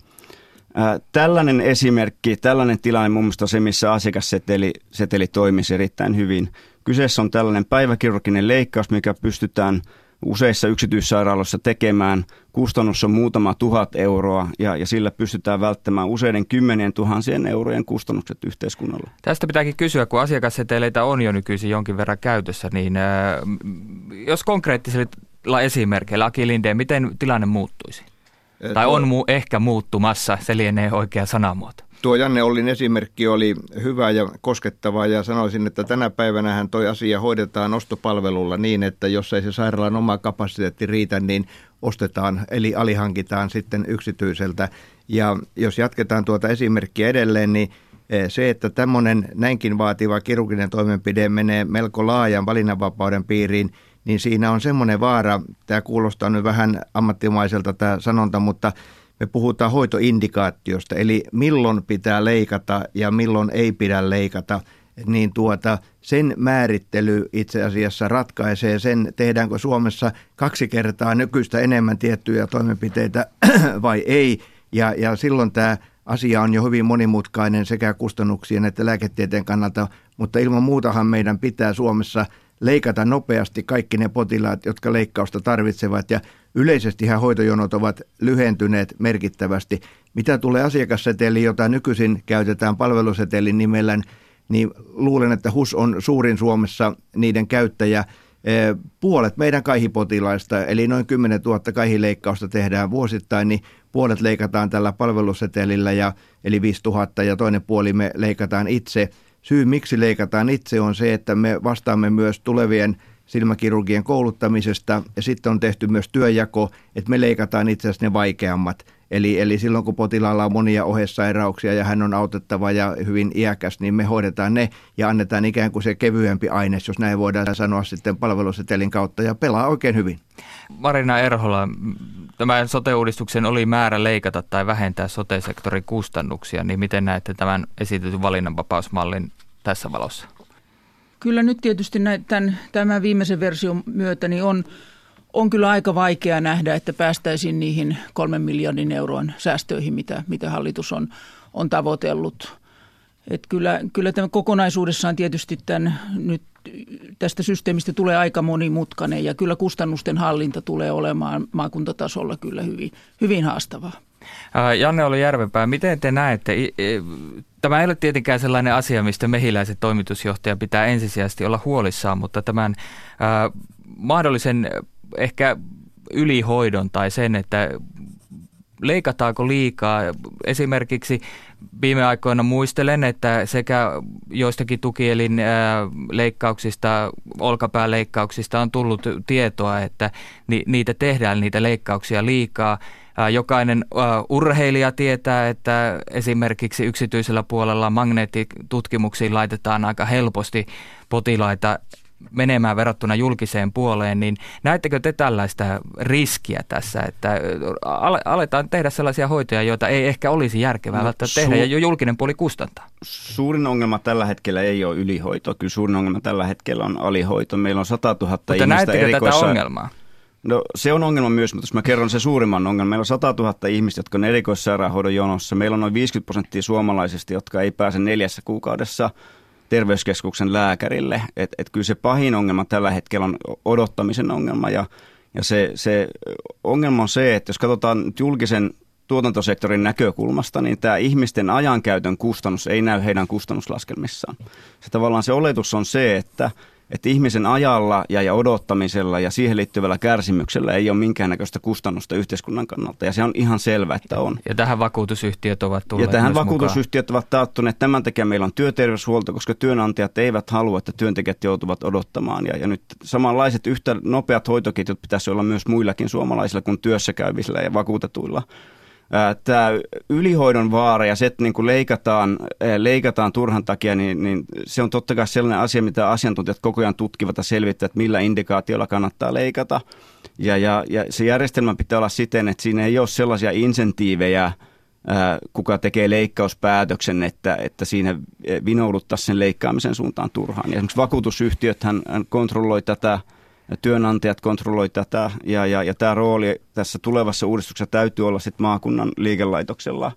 Tällainen esimerkki, tällainen tilanne mun mielestä on se, missä asiakasseteli seteli toimisi erittäin hyvin – Kyseessä on tällainen päiväkirurginen leikkaus, mikä pystytään useissa yksityissairaaloissa tekemään. Kustannus on muutama tuhat euroa ja, ja sillä pystytään välttämään useiden kymmenien tuhansien eurojen kustannukset yhteiskunnalle. Tästä pitääkin kysyä, kun asiakasseteleitä on jo nykyisin jonkin verran käytössä, niin äh, jos konkreettisilla esimerkkeillä, Aki Lindeen, miten tilanne muuttuisi? Tai on mu- ehkä muuttumassa, se lienee oikea sanamuoto. Tuo Janne Ollin esimerkki oli hyvä ja koskettava ja sanoisin, että tänä päivänä hän toi asia hoidetaan ostopalvelulla niin, että jos ei se sairaalan oma kapasiteetti riitä, niin ostetaan eli alihankitaan sitten yksityiseltä. Ja jos jatketaan tuota esimerkkiä edelleen, niin e, se, että tämmöinen näinkin vaativa kirurginen toimenpide menee melko laajan valinnanvapauden piiriin, niin siinä on semmoinen vaara, tämä kuulostaa nyt vähän ammattimaiselta tämä sanonta, mutta me puhutaan hoitoindikaatiosta, eli milloin pitää leikata ja milloin ei pidä leikata, niin tuota, sen määrittely itse asiassa ratkaisee sen, tehdäänkö Suomessa kaksi kertaa nykyistä enemmän tiettyjä toimenpiteitä vai ei. Ja, ja silloin tämä asia on jo hyvin monimutkainen sekä kustannuksien että lääketieteen kannalta, mutta ilman muutahan meidän pitää Suomessa leikata nopeasti kaikki ne potilaat, jotka leikkausta tarvitsevat. Ja yleisestihän hoitojonot ovat lyhentyneet merkittävästi. Mitä tulee asiakasseteliin, jota nykyisin käytetään palvelusetelin nimellä, niin luulen, että HUS on suurin Suomessa niiden käyttäjä. Puolet meidän kaihipotilaista, eli noin 10 000 kaihileikkausta tehdään vuosittain, niin puolet leikataan tällä palvelusetelillä, ja, eli 5 000, ja toinen puoli me leikataan itse. Syy, miksi leikataan itse, on se, että me vastaamme myös tulevien silmäkirurgien kouluttamisesta, ja sitten on tehty myös työjako, että me leikataan itse asiassa ne vaikeammat – Eli, eli silloin kun potilaalla on monia ohessairauksia ja hän on autettava ja hyvin iäkäs, niin me hoidetaan ne ja annetaan ikään kuin se kevyempi aines, jos näin voidaan sanoa sitten palvelusetelin kautta ja pelaa oikein hyvin. Marina Erhola, tämän sote-uudistuksen oli määrä leikata tai vähentää sote-sektorin kustannuksia, niin miten näette tämän esitetyn valinnanvapausmallin tässä valossa? Kyllä nyt tietysti näin, tämän, tämän viimeisen version myötä niin on on kyllä aika vaikea nähdä, että päästäisiin niihin kolmen miljardin euron säästöihin, mitä, mitä hallitus on, on tavoitellut. Et kyllä, kyllä tämä kokonaisuudessaan tietysti tämän, nyt tästä systeemistä tulee aika monimutkainen ja kyllä kustannusten hallinta tulee olemaan maakuntatasolla kyllä hyvin, hyvin haastavaa. Janne oli Järvenpää, miten te näette, tämä ei ole tietenkään sellainen asia, mistä mehiläiset toimitusjohtaja pitää ensisijaisesti olla huolissaan, mutta tämän mahdollisen ehkä ylihoidon tai sen, että leikataanko liikaa. Esimerkiksi viime aikoina muistelen, että sekä joistakin tukielin leikkauksista, olkapääleikkauksista on tullut tietoa, että niitä tehdään, niitä leikkauksia liikaa. Jokainen urheilija tietää, että esimerkiksi yksityisellä puolella magneettitutkimuksiin laitetaan aika helposti potilaita menemään verrattuna julkiseen puoleen, niin näettekö te tällaista riskiä tässä, että aletaan tehdä sellaisia hoitoja, joita ei ehkä olisi järkevää no, su- tehdä ja jo julkinen puoli kustantaa? Suurin ongelma tällä hetkellä ei ole ylihoito, kyllä suurin ongelma tällä hetkellä on alihoito. Meillä on 100 000 mutta ihmistä erikoissa... tätä ongelmaa? No se on ongelma myös, mutta jos mä kerron se suurimman ongelman. Meillä on 100 000 ihmistä, jotka on erikoissairaanhoidon jonossa. Meillä on noin 50 prosenttia suomalaisista, jotka ei pääse neljässä kuukaudessa terveyskeskuksen lääkärille. Että et kyllä se pahin ongelma tällä hetkellä on odottamisen ongelma ja, ja se, se ongelma on se, että jos katsotaan nyt julkisen tuotantosektorin näkökulmasta, niin tämä ihmisten ajankäytön kustannus ei näy heidän kustannuslaskelmissaan. Se tavallaan se oletus on se, että että ihmisen ajalla ja, ja odottamisella ja siihen liittyvällä kärsimyksellä ei ole minkäännäköistä kustannusta yhteiskunnan kannalta. Ja se on ihan selvä, että on. Ja tähän vakuutusyhtiöt ovat tulleet Ja tähän vakuutusyhtiöt mukaan. ovat taattuneet. Tämän takia meillä on työterveyshuolto, koska työnantajat eivät halua, että työntekijät joutuvat odottamaan. Ja, ja nyt samanlaiset yhtä nopeat hoitoketjut pitäisi olla myös muillakin suomalaisilla kuin työssäkäyvisillä ja vakuutetuilla tämä ylihoidon vaara ja se, että niin kuin leikataan, leikataan turhan takia, niin, niin se on totta kai sellainen asia, mitä asiantuntijat koko ajan tutkivat ja selvittävät, että millä indikaatiolla kannattaa leikata. Ja, ja, ja se järjestelmä pitää olla siten, että siinä ei ole sellaisia insentiivejä, kuka tekee leikkauspäätöksen, että, että siinä vinouduttaisiin sen leikkaamisen suuntaan turhaan. Ja esimerkiksi vakuutusyhtiöt hän kontrolloi tätä – työnantajat kontrolloi tätä ja, ja, ja tämä rooli tässä tulevassa uudistuksessa täytyy olla sitten maakunnan liikelaitoksella.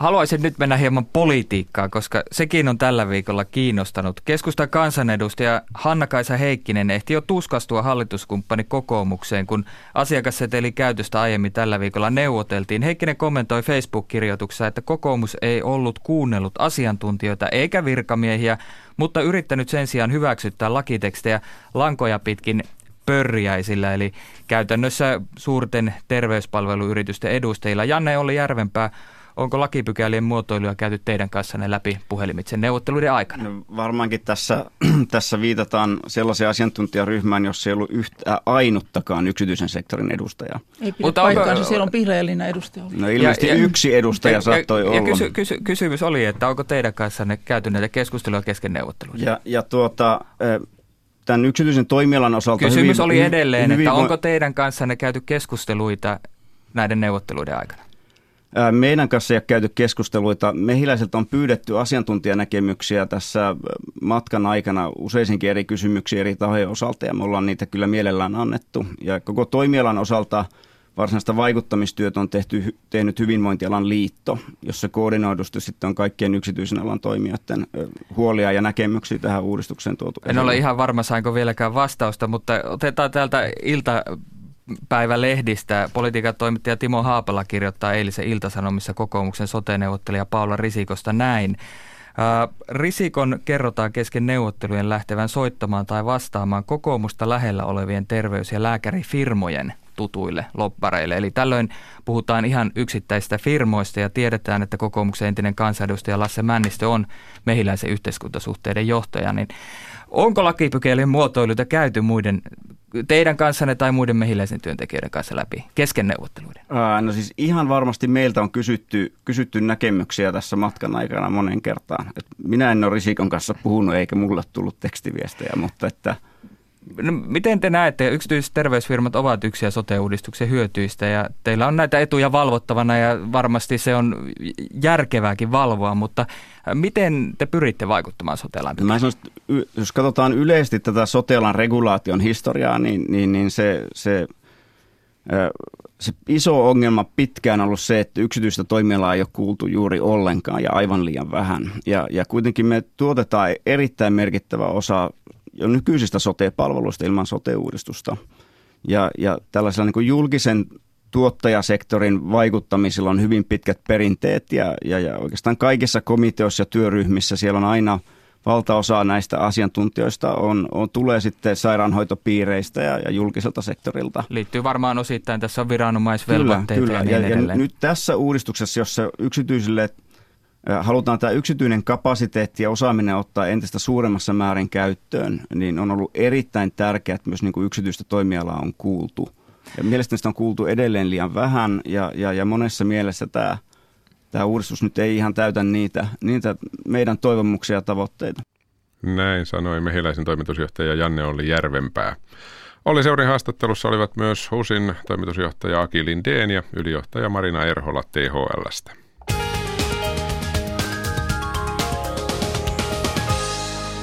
Haluaisin nyt mennä hieman politiikkaan, koska sekin on tällä viikolla kiinnostanut. Keskustan kansanedustaja Hanna-Kaisa Heikkinen ehti jo tuskastua hallituskumppani kokoomukseen, kun asiakasseteli käytöstä aiemmin tällä viikolla neuvoteltiin. Heikkinen kommentoi Facebook-kirjoituksessa, että kokoomus ei ollut kuunnellut asiantuntijoita eikä virkamiehiä, mutta yrittänyt sen sijaan hyväksyttää lakitekstejä lankoja pitkin pörjäisillä, eli käytännössä suurten terveyspalveluyritysten edustajilla. Janne oli Järvenpää, onko lakipykälien muotoiluja käyty teidän kanssanne läpi puhelimitse neuvotteluiden aikana? No, varmaankin tässä, tässä viitataan sellaiseen asiantuntijaryhmään, jossa ei ollut yhtä ainuttakaan yksityisen sektorin edustajaa. Ei pidä Mutta paikkaansa, onko, siellä on Pihlajalinnan edustaja No ilmeisesti ja, yksi edustaja ja, saattoi ja, olla. Ja kysy, kysy, kysymys oli, että onko teidän kanssanne käyty näitä keskusteluja kesken neuvotteluja? Ja, ja tuota, tämän yksityisen toimialan osalta... Kysymys hyvin, oli edelleen, hyvin, että onko teidän kanssanne käyty keskusteluita näiden neuvotteluiden aikana? Meidän kanssa ei ole käyty keskusteluita. Mehiläiseltä on pyydetty asiantuntijanäkemyksiä tässä matkan aikana useisinkin eri kysymyksiä eri tahojen osalta ja me ollaan niitä kyllä mielellään annettu. Ja koko toimialan osalta varsinaista vaikuttamistyötä on tehty, tehnyt Hyvinvointialan liitto, jossa koordinoidusti sitten on kaikkien yksityisen alan toimijoiden huolia ja näkemyksiä tähän uudistukseen tuotu. En ole ihan varma, sainko vieläkään vastausta, mutta otetaan täältä ilta päivälehdistä. Politiikan toimittaja Timo Haapala kirjoittaa eilisen Iltasanomissa kokoomuksen sote-neuvottelija Paula Risikosta näin. Risikon kerrotaan kesken neuvottelujen lähtevän soittamaan tai vastaamaan kokoomusta lähellä olevien terveys- ja lääkärifirmojen tutuille loppareille. Eli tällöin puhutaan ihan yksittäistä firmoista ja tiedetään, että kokoomuksen entinen kansanedustaja Lasse Männistö on mehiläisen yhteiskuntasuhteiden johtaja. Niin onko lakipykälien muotoiluita käyty muiden teidän kanssanne tai muiden mehiläisen työntekijöiden kanssa läpi kesken neuvotteluiden? Ää, no siis ihan varmasti meiltä on kysytty, kysytty näkemyksiä tässä matkan aikana monen kertaan. Et minä en ole Risikon kanssa puhunut eikä mulle tullut tekstiviestejä, mutta että – No, miten te näette, yksityiset terveysfirmat ovat yksiä sote-uudistuksen hyötyistä ja teillä on näitä etuja valvottavana ja varmasti se on järkevääkin valvoa, mutta miten te pyritte vaikuttamaan sotelan? Mä sanoisin, jos katsotaan yleisesti tätä sotelan regulaation historiaa, niin, niin, niin se, se, se iso ongelma pitkään on ollut se, että yksityistä toimialaa ei ole kuultu juuri ollenkaan ja aivan liian vähän. Ja, ja kuitenkin me tuotetaan erittäin merkittävä osa jo nykyisistä sote-palveluista ilman sote-uudistusta. Ja, ja tällaisella niin kuin julkisen tuottajasektorin vaikuttamisella on hyvin pitkät perinteet ja, ja, ja oikeastaan kaikissa komiteoissa ja työryhmissä siellä on aina valtaosa näistä asiantuntijoista on, on, tulee sitten sairaanhoitopiireistä ja, ja julkiselta sektorilta. Liittyy varmaan osittain, tässä on viranomaisvelvoitteita kyllä, kyllä. ja niin ja, ja nyt tässä uudistuksessa, jossa yksityisille halutaan tämä yksityinen kapasiteetti ja osaaminen ottaa entistä suuremmassa määrin käyttöön, niin on ollut erittäin tärkeää, että myös niin kuin yksityistä toimialaa on kuultu. Ja mielestäni sitä on kuultu edelleen liian vähän ja, ja, ja monessa mielessä tämä, tämä uudistus nyt ei ihan täytä niitä, niitä meidän toivomuksia ja tavoitteita. Näin sanoi mehiläisen toimitusjohtaja Janne Olli Järvenpää. Olli Seurin haastattelussa olivat myös HUSin toimitusjohtaja Aki Lindeen ja ylijohtaja Marina Erhola THLstä.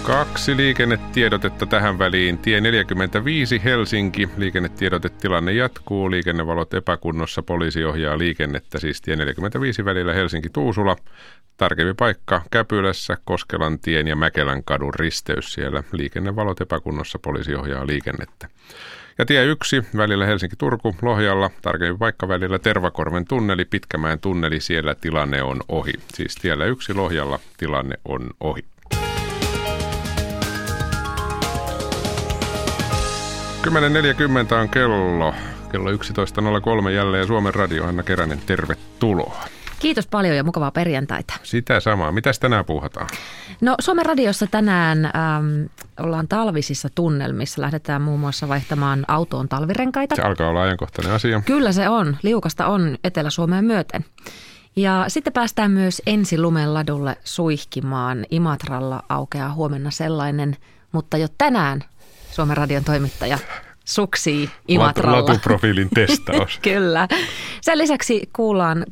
Kaksi liikennetiedotetta tähän väliin. Tie 45 Helsinki. Liikennetiedotetilanne jatkuu. Liikennevalot epäkunnossa. Poliisi ohjaa liikennettä siis tie 45 välillä Helsinki-Tuusula. Tarkempi paikka Käpylässä, Koskelan tien ja Mäkelän kadun risteys siellä. Liikennevalot epäkunnossa. Poliisi ohjaa liikennettä. Ja tie 1 välillä Helsinki-Turku Lohjalla, tarkempi paikka välillä Tervakorven tunneli, Pitkämäen tunneli, siellä tilanne on ohi. Siis tiellä 1 Lohjalla tilanne on ohi. 10.40 on kello. Kello 11.03 jälleen Suomen Radio. Anna Keränen, tervetuloa. Kiitos paljon ja mukavaa perjantaita. Sitä samaa. Mitäs tänään puhutaan? No Suomen radiossa tänään äm, ollaan talvisissa tunnelmissa. Lähdetään muun muassa vaihtamaan autoon talvirenkaita. Se alkaa olla ajankohtainen asia. Kyllä se on. Liukasta on Etelä-Suomeen myöten. Ja sitten päästään myös ensi lumen ladulle suihkimaan. Imatralla aukeaa huomenna sellainen, mutta jo tänään Suomen radion toimittaja suksii Imatralla. Latuprofiilin testaus. Kyllä. Sen lisäksi kuullaan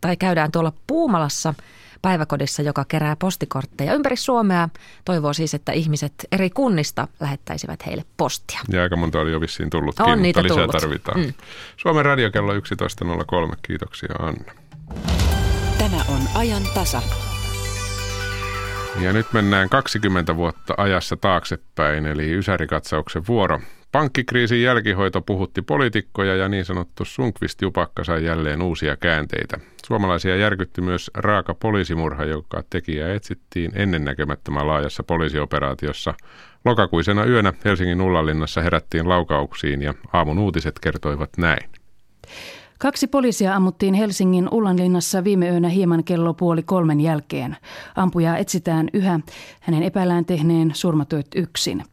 tai käydään tuolla Puumalassa päiväkodissa, joka kerää postikortteja ympäri Suomea. Toivoo siis, että ihmiset eri kunnista lähettäisivät heille postia. Ja aika monta oli jo vissiin tullutkin, On mutta lisää tullut. tarvitaan. Mm. Suomen radio kello 11.03. Kiitoksia Anna. Tämä on ajan tasa. Ja nyt mennään 20 vuotta ajassa taaksepäin, eli Ysärikatsauksen vuoro. Pankkikriisin jälkihoito puhutti poliitikkoja ja niin sanottu Sunkvist-jupakka sai jälleen uusia käänteitä. Suomalaisia järkytti myös raaka poliisimurha, joka tekijä etsittiin ennennäkemättömän laajassa poliisioperaatiossa. Lokakuisena yönä Helsingin Ullanlinnassa herättiin laukauksiin ja aamun uutiset kertoivat näin. Kaksi poliisia ammuttiin Helsingin Ullanlinnassa viime yönä hieman kello puoli kolmen jälkeen. Ampujaa etsitään yhä, hänen epäillään tehneen surmatyöt yksin.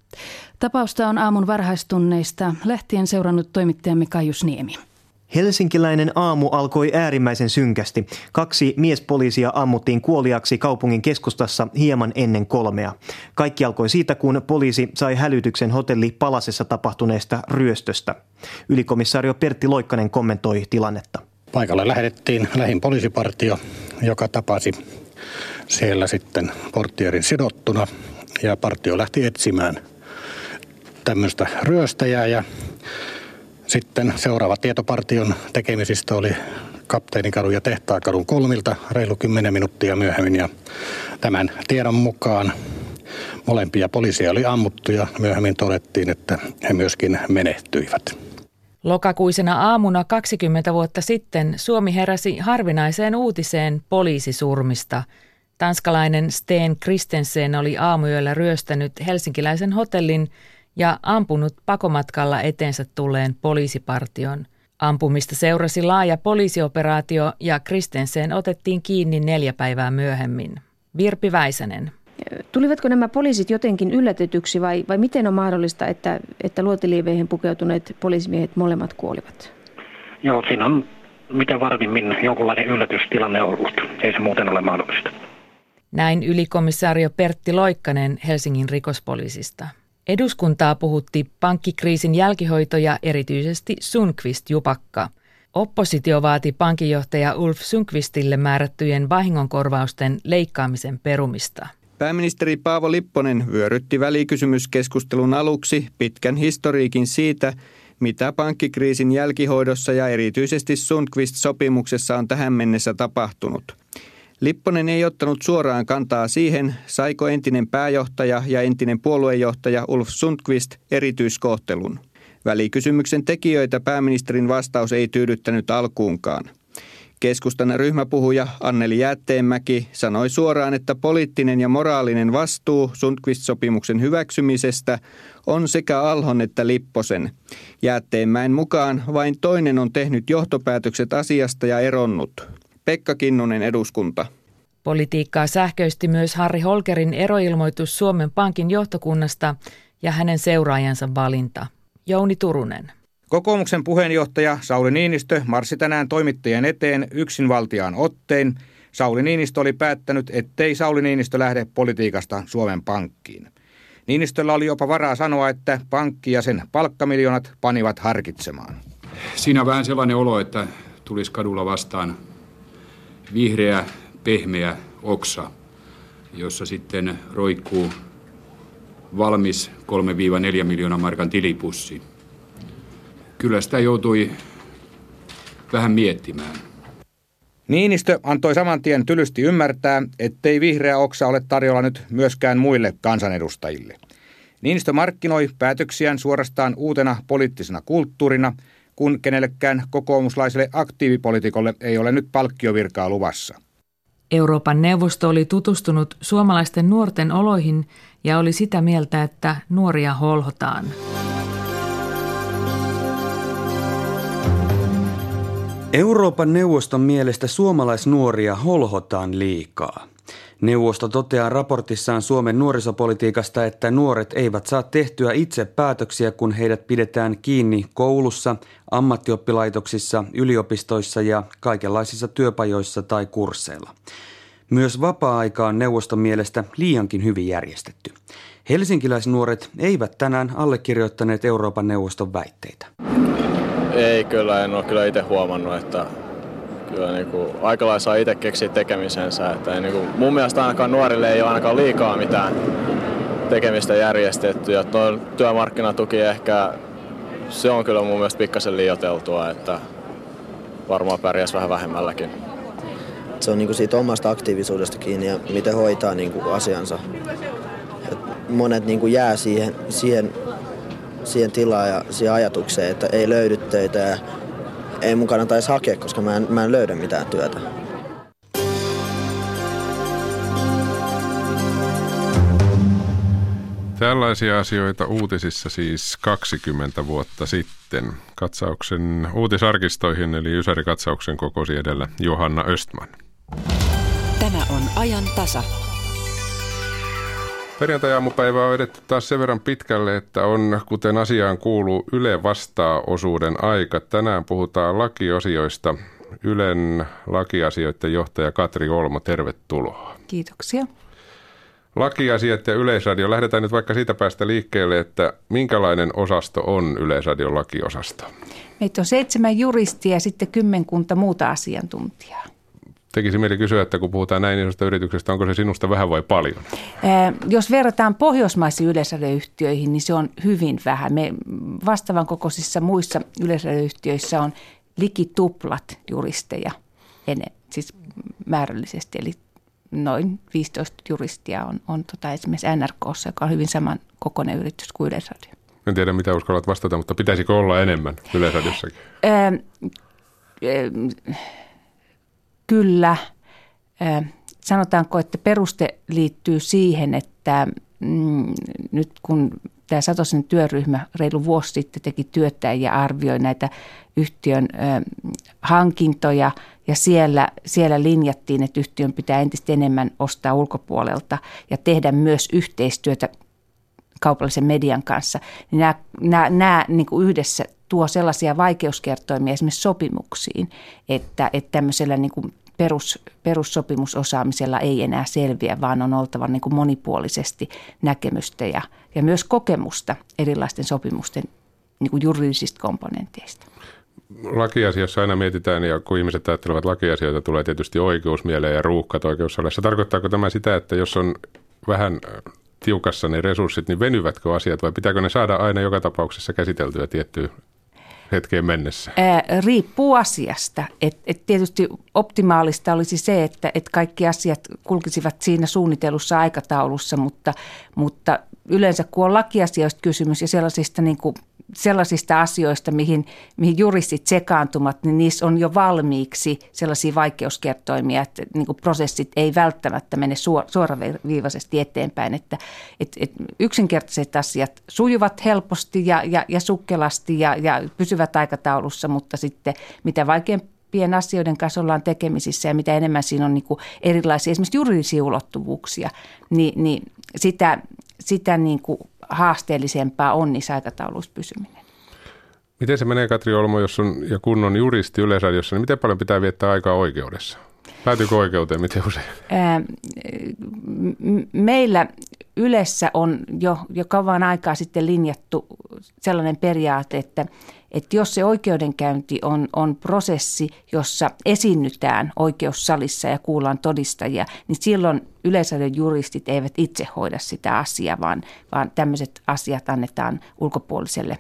Tapausta on aamun varhaistunneista lähtien seurannut toimittajamme Kaius Niemi. Helsinkiläinen aamu alkoi äärimmäisen synkästi. Kaksi miespoliisia ammuttiin kuoliaksi kaupungin keskustassa hieman ennen kolmea. Kaikki alkoi siitä, kun poliisi sai hälytyksen hotelli Palasessa tapahtuneesta ryöstöstä. Ylikomissaario Pertti Loikkanen kommentoi tilannetta. Paikalle lähetettiin lähin poliisipartio, joka tapasi siellä sitten porttierin sidottuna ja partio lähti etsimään tämmöistä ryöstäjää ja sitten seuraava tietopartion tekemisistä oli Kapteenikadun ja Tehtaakadun kolmilta reilu 10 minuuttia myöhemmin ja tämän tiedon mukaan molempia poliisia oli ammuttu ja myöhemmin todettiin, että he myöskin menehtyivät. Lokakuisena aamuna 20 vuotta sitten Suomi heräsi harvinaiseen uutiseen poliisisurmista. Tanskalainen Sten Kristensen oli aamuyöllä ryöstänyt helsinkiläisen hotellin ja ampunut pakomatkalla eteensä tulleen poliisipartion. Ampumista seurasi laaja poliisioperaatio ja Kristensen otettiin kiinni neljä päivää myöhemmin. Virpi Väisänen. Tulivatko nämä poliisit jotenkin yllätetyksi vai, vai miten on mahdollista, että, että luotiliiveihin pukeutuneet poliisimiehet molemmat kuolivat? Joo, siinä on mitä varmimmin jonkunlainen yllätystilanne ollut. Ei se muuten ole mahdollista. Näin ylikomissaario Pertti Loikkanen Helsingin rikospoliisista. Eduskuntaa puhutti pankkikriisin jälkihoito ja erityisesti Sunqvist Jupakka. Oppositio vaati pankinjohtaja Ulf Sunqvistille määrättyjen vahingonkorvausten leikkaamisen perumista. Pääministeri Paavo Lipponen vyörytti välikysymyskeskustelun aluksi pitkän historiikin siitä, mitä pankkikriisin jälkihoidossa ja erityisesti Sundqvist-sopimuksessa on tähän mennessä tapahtunut. Lipponen ei ottanut suoraan kantaa siihen, saiko entinen pääjohtaja ja entinen puoluejohtaja Ulf Sundqvist erityiskohtelun. Välikysymyksen tekijöitä pääministerin vastaus ei tyydyttänyt alkuunkaan. Keskustan ryhmäpuhuja Anneli Jäätteenmäki sanoi suoraan, että poliittinen ja moraalinen vastuu Sundqvist-sopimuksen hyväksymisestä on sekä Alhon että Lipposen. Jäätteenmäen mukaan vain toinen on tehnyt johtopäätökset asiasta ja eronnut. Pekka Kinnunen eduskunta. Politiikkaa sähköisti myös Harri Holkerin eroilmoitus Suomen Pankin johtokunnasta ja hänen seuraajansa valinta. Jouni Turunen. Kokoomuksen puheenjohtaja Sauli Niinistö marssi tänään toimittajien eteen yksinvaltiaan ottein. Sauli Niinistö oli päättänyt, ettei Sauli Niinistö lähde politiikasta Suomen Pankkiin. Niinistöllä oli jopa varaa sanoa, että pankki ja sen palkkamiljoonat panivat harkitsemaan. Siinä on vähän sellainen olo, että tulisi kadulla vastaan vihreä, pehmeä oksa, jossa sitten roikkuu valmis 3-4 miljoonaa markan tilipussi kyllä sitä joutui vähän miettimään. Niinistö antoi saman tien tylysti ymmärtää, ettei vihreä oksa ole tarjolla nyt myöskään muille kansanedustajille. Niinistö markkinoi päätöksiään suorastaan uutena poliittisena kulttuurina, kun kenellekään kokoomuslaiselle aktiivipolitiikolle ei ole nyt palkkiovirkaa luvassa. Euroopan neuvosto oli tutustunut suomalaisten nuorten oloihin ja oli sitä mieltä, että nuoria holhotaan. Euroopan neuvoston mielestä suomalaisnuoria holhotaan liikaa. Neuvosto toteaa raportissaan Suomen nuorisopolitiikasta, että nuoret eivät saa tehtyä itse päätöksiä, kun heidät pidetään kiinni koulussa, ammattioppilaitoksissa, yliopistoissa ja kaikenlaisissa työpajoissa tai kursseilla. Myös vapaa-aika on neuvoston mielestä liiankin hyvin järjestetty. Helsinkiläisnuoret eivät tänään allekirjoittaneet Euroopan neuvoston väitteitä. Ei kyllä, en ole kyllä itse huomannut, että kyllä niin kuin, aika lailla saa itse keksiä tekemisensä. Että niin kuin, mun mielestä ainakaan nuorille ei ole ainakaan liikaa mitään tekemistä järjestetty. Ja tuo työmarkkinatuki ehkä, se on kyllä mun mielestä pikkasen liioteltua, että varmaan pärjäs vähän vähemmälläkin. Se on niin kuin siitä omasta aktiivisuudesta kiinni ja miten hoitaa niin kuin asiansa. Et monet niin kuin jää siihen, siihen siihen tilaan ja siihen ajatukseen, että ei löydy töitä ja ei mun kannata edes hakea, koska mä en, mä en löydä mitään työtä. Tällaisia asioita uutisissa siis 20 vuotta sitten. Katsauksen uutisarkistoihin eli Ysäri-katsauksen kokosi edellä Johanna Östman. Tämä on ajan tasa. Perjantai-aamupäivä on edetty taas sen verran pitkälle, että on, kuten asiaan kuuluu, Yle vastaa osuuden aika. Tänään puhutaan lakiosioista. Ylen lakiasioiden johtaja Katri Olmo, tervetuloa. Kiitoksia. Lakiasiat ja Yleisradio. Lähdetään nyt vaikka siitä päästä liikkeelle, että minkälainen osasto on Yleisradion lakiosasto? Meitä on seitsemän juristia ja sitten kymmenkunta muuta asiantuntijaa tekisi mieli kysyä, että kun puhutaan näin isosta yrityksestä, onko se sinusta vähän vai paljon? Jos verrataan pohjoismaisiin yleisradioyhtiöihin, niin se on hyvin vähän. Me vastaavan kokoisissa muissa yleisradioyhtiöissä on liki tuplat juristeja, ennen, siis määrällisesti, eli noin 15 juristia on, on tota esimerkiksi NRKssa, joka on hyvin saman kokoinen yritys kuin Yleisradio. En tiedä, mitä uskallat vastata, mutta pitäisikö olla enemmän Yleisradiossakin? Ähm, äh, kyllä. Sanotaanko, että peruste liittyy siihen, että mm, nyt kun tämä Satosen työryhmä reilu vuosi sitten teki työtä ja arvioi näitä yhtiön hankintoja ja siellä, siellä linjattiin, että yhtiön pitää entistä enemmän ostaa ulkopuolelta ja tehdä myös yhteistyötä kaupallisen median kanssa, niin nämä, nämä, nämä niin kuin yhdessä tuo sellaisia vaikeuskertoimia esimerkiksi sopimuksiin, että, että tämmöisellä niin kuin perus, perussopimusosaamisella ei enää selviä, vaan on oltava niin kuin monipuolisesti näkemystä ja, ja myös kokemusta erilaisten sopimusten niin kuin juridisista komponenteista. Lakiasiassa aina mietitään, ja kun ihmiset ajattelevat lakiasioita, tulee tietysti oikeus mieleen ja ruuhkat oikeussalissa. Tarkoittaako tämä sitä, että jos on vähän tiukassa ne resurssit, niin venyvätkö asiat vai pitääkö ne saada aina joka tapauksessa käsiteltyä tiettyyn hetkeen mennessä? Ää, riippuu asiasta. Et, et tietysti optimaalista olisi se, että et kaikki asiat kulkisivat siinä suunnitelussa aikataulussa, mutta, mutta yleensä kun on lakiasioista kysymys ja sellaisista niin kuin sellaisista asioista, mihin, mihin juristit sekaantumat, niin niissä on jo valmiiksi sellaisia vaikeuskertoimia, että niin kuin prosessit ei välttämättä mene suoraviivaisesti eteenpäin. Että, et, et yksinkertaiset asiat sujuvat helposti ja, ja, ja sukkelasti ja, ja pysyvät aikataulussa, mutta sitten mitä vaikeampien asioiden kanssa ollaan tekemisissä ja mitä enemmän siinä on niin kuin erilaisia esimerkiksi juridisia ulottuvuuksia, niin, niin sitä, sitä niin kuin haasteellisempaa on niissä aikatauluissa pysyminen. Miten se menee Katri Olmo, jos on ja kun on juristi Yleisradiossa, niin miten paljon pitää viettää aikaa oikeudessa? Päätyykö oikeuteen miten usein? Ää, meillä Ylessä on jo, jo kauan aikaa sitten linjattu sellainen periaate, että, että jos se oikeudenkäynti on, on prosessi, jossa esiinnytään oikeussalissa ja kuullaan todistajia, niin silloin yleisöiden juristit eivät itse hoida sitä asiaa, vaan, vaan tämmöiset asiat annetaan ulkopuoliselle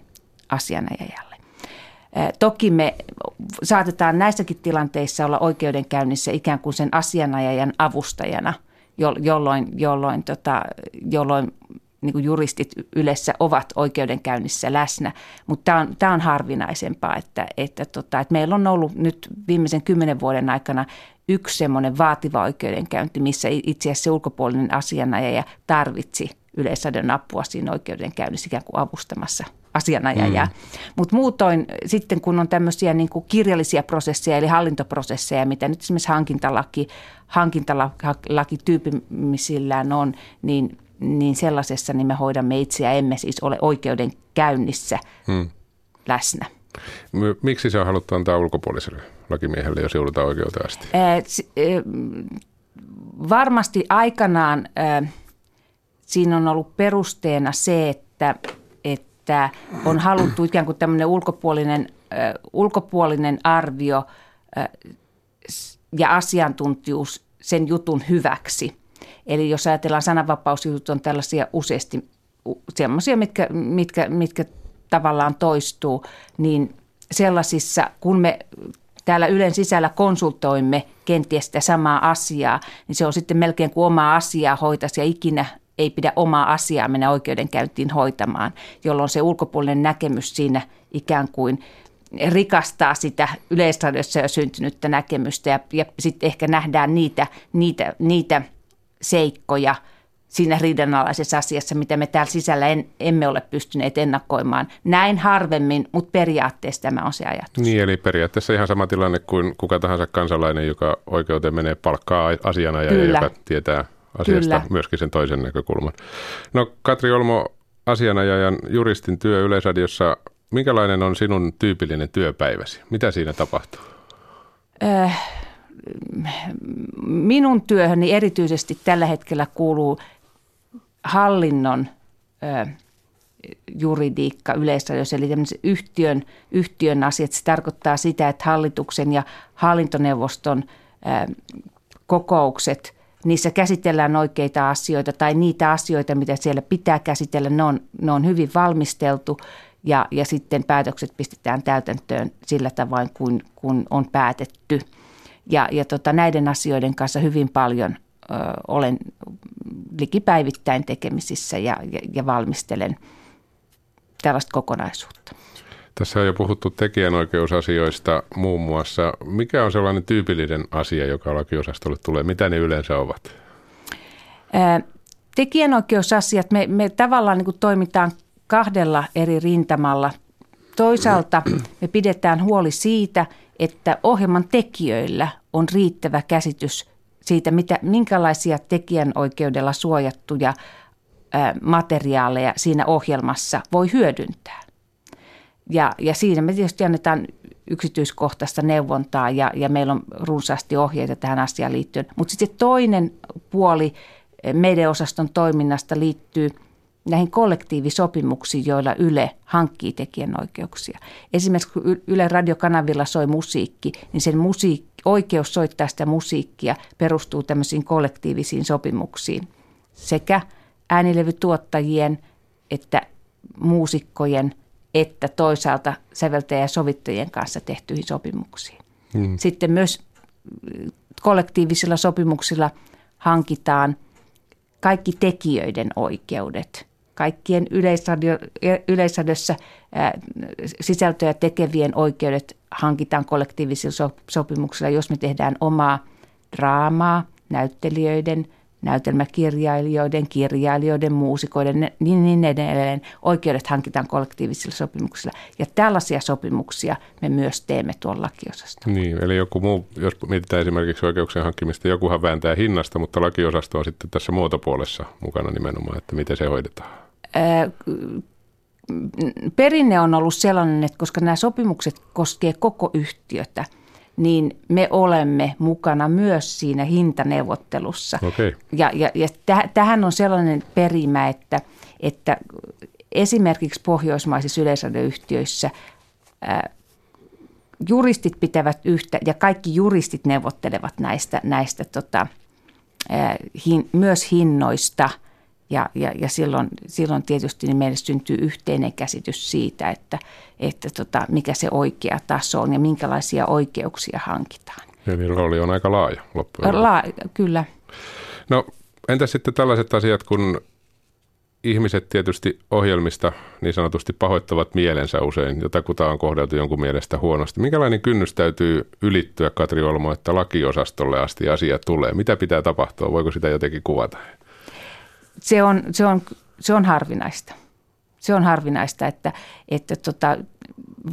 asianajajalle. Toki me saatetaan näissäkin tilanteissa olla oikeudenkäynnissä ikään kuin sen asianajajan avustajana, jolloin, jolloin, tota, jolloin niin juristit yleensä ovat oikeudenkäynnissä läsnä, mutta tämä on, on harvinaisempaa, että, että, tota, että meillä on ollut nyt viimeisen kymmenen vuoden aikana yksi semmoinen vaativa oikeudenkäynti, missä itse asiassa ulkopuolinen asianajaja tarvitsi yleisradion apua siinä oikeudenkäynnissä ikään kuin avustamassa asianajajaa. Mm. Mutta muutoin sitten kun on tämmöisiä niin kuin kirjallisia prosesseja eli hallintoprosesseja, mitä nyt esimerkiksi hankintalaki, hankintalaki tyypimisillään on, niin, niin sellaisessa niin me hoidamme itse ja emme siis ole oikeudenkäynnissä mm. läsnä. Miksi se on haluttu antaa ulkopuoliselle lakimiehelle, jos joudutaan oikeuteen asti? varmasti aikanaan siinä on ollut perusteena se, että, että on haluttu ikään kuin tämmöinen ulkopuolinen, ulkopuolinen arvio ja asiantuntijuus sen jutun hyväksi. Eli jos ajatellaan sananvapausjutut on tällaisia useasti sellaisia, mitkä, mitkä, mitkä tavallaan toistuu, niin sellaisissa, kun me täällä Ylen sisällä konsultoimme kenties sitä samaa asiaa, niin se on sitten melkein kuin omaa asiaa hoitaisi ja ikinä ei pidä omaa asiaa mennä oikeudenkäyntiin hoitamaan, jolloin se ulkopuolinen näkemys siinä ikään kuin rikastaa sitä yleisradiossa jo syntynyttä näkemystä ja, ja sitten ehkä nähdään niitä, niitä, niitä seikkoja – siinä riidanalaisessa asiassa, mitä me täällä sisällä en, emme ole pystyneet ennakoimaan. Näin harvemmin, mutta periaatteessa tämä on se ajatus. Niin, eli periaatteessa ihan sama tilanne kuin kuka tahansa kansalainen, joka oikeuteen menee palkkaa asiana ja joka tietää asiasta Kyllä. myöskin sen toisen näkökulman. No Katri Olmo, asianajajan juristin työ Yleisradiossa, minkälainen on sinun tyypillinen työpäiväsi? Mitä siinä tapahtuu? Äh, minun työhöni erityisesti tällä hetkellä kuuluu hallinnon ö, juridiikka yleisradiossa, eli yhtiön, yhtiön asiat. Se tarkoittaa sitä, että hallituksen ja hallintoneuvoston ö, kokoukset, niissä käsitellään oikeita asioita tai niitä asioita, mitä siellä pitää käsitellä, ne on, ne on hyvin valmisteltu ja, ja sitten päätökset pistetään täytäntöön sillä tavoin, kun, kun on päätetty. Ja, ja tota, näiden asioiden kanssa hyvin paljon ö, olen likipäivittäin tekemisissä ja, ja, ja valmistelen tällaista kokonaisuutta. Tässä on jo puhuttu tekijänoikeusasioista muun muassa. Mikä on sellainen tyypillinen asia, joka lakiosastolle tulee? Mitä ne yleensä ovat? tekijänoikeusasiat, me, me tavallaan niin toimitaan kahdella eri rintamalla. Toisaalta me pidetään huoli siitä, että ohjelman tekijöillä on riittävä käsitys siitä, mitä, minkälaisia tekijänoikeudella suojattuja materiaaleja siinä ohjelmassa voi hyödyntää. Ja, ja siinä me tietysti annetaan yksityiskohtaista neuvontaa ja, ja meillä on runsaasti ohjeita tähän asiaan liittyen. Mutta sitten toinen puoli meidän osaston toiminnasta liittyy näihin kollektiivisopimuksiin, joilla Yle hankkii tekijänoikeuksia. Esimerkiksi kun Yle radiokanavilla soi musiikki, niin sen musiik- oikeus soittaa sitä musiikkia perustuu tämmöisiin kollektiivisiin sopimuksiin sekä äänilevytuottajien että muusikkojen – että toisaalta säveltäjä- ja sovittajien kanssa tehtyihin sopimuksiin. Hmm. Sitten myös kollektiivisilla sopimuksilla hankitaan kaikki tekijöiden oikeudet. Kaikkien yleisradio, yleisradiossa sisältöjä tekevien oikeudet hankitaan kollektiivisilla sopimuksilla, jos me tehdään omaa draamaa, näyttelijöiden – näytelmäkirjailijoiden, kirjailijoiden, muusikoiden, niin, niin edelleen. Oikeudet hankitaan kollektiivisilla sopimuksilla. Ja tällaisia sopimuksia me myös teemme tuolla lakiosastolla. Niin, eli joku muu, jos mietitään esimerkiksi oikeuksien hankkimista, jokuhan vääntää hinnasta, mutta lakiosasto on sitten tässä muotopuolessa mukana nimenomaan, että miten se hoidetaan. Ää, perinne on ollut sellainen, että koska nämä sopimukset koskee koko yhtiötä – niin me olemme mukana myös siinä hintaneuvottelussa. Okay. Ja, ja, ja tähän on sellainen perimä, että, että esimerkiksi pohjoismaisissa yleisradioyhtiöissä ää, juristit pitävät yhtä, ja kaikki juristit neuvottelevat näistä, näistä tota, ää, hin, myös hinnoista – ja, ja, ja silloin, silloin tietysti niin meille syntyy yhteinen käsitys siitä, että, että tota, mikä se oikea taso on ja minkälaisia oikeuksia hankitaan. Eli rooli on aika laaja loppujen La, Kyllä. No entä sitten tällaiset asiat, kun ihmiset tietysti ohjelmista niin sanotusti pahoittavat mielensä usein, jotakuta on kohdeltu jonkun mielestä huonosti. Minkälainen kynnys täytyy ylittyä, Katri Olmo, että lakiosastolle asti asia tulee? Mitä pitää tapahtua? Voiko sitä jotenkin kuvata? Se on, se on, se on harvinaista. Se on harvinaista, että, että tota,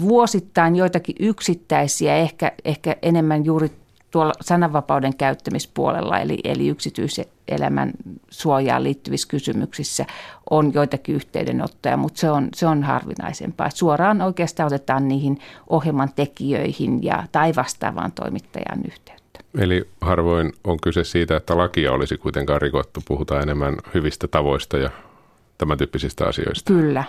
vuosittain joitakin yksittäisiä, ehkä, ehkä enemmän juuri tuolla sananvapauden käyttämispuolella, eli, eli yksityiselämän suojaan liittyvissä kysymyksissä on joitakin yhteydenottoja, mutta se on, se on harvinaisempaa. Suoraan oikeastaan otetaan niihin ohjelman tekijöihin ja, tai vastaavaan toimittajan yhteyttä. Eli harvoin on kyse siitä, että lakia olisi kuitenkaan rikottu. Puhutaan enemmän hyvistä tavoista ja tämän tyyppisistä asioista. Kyllä.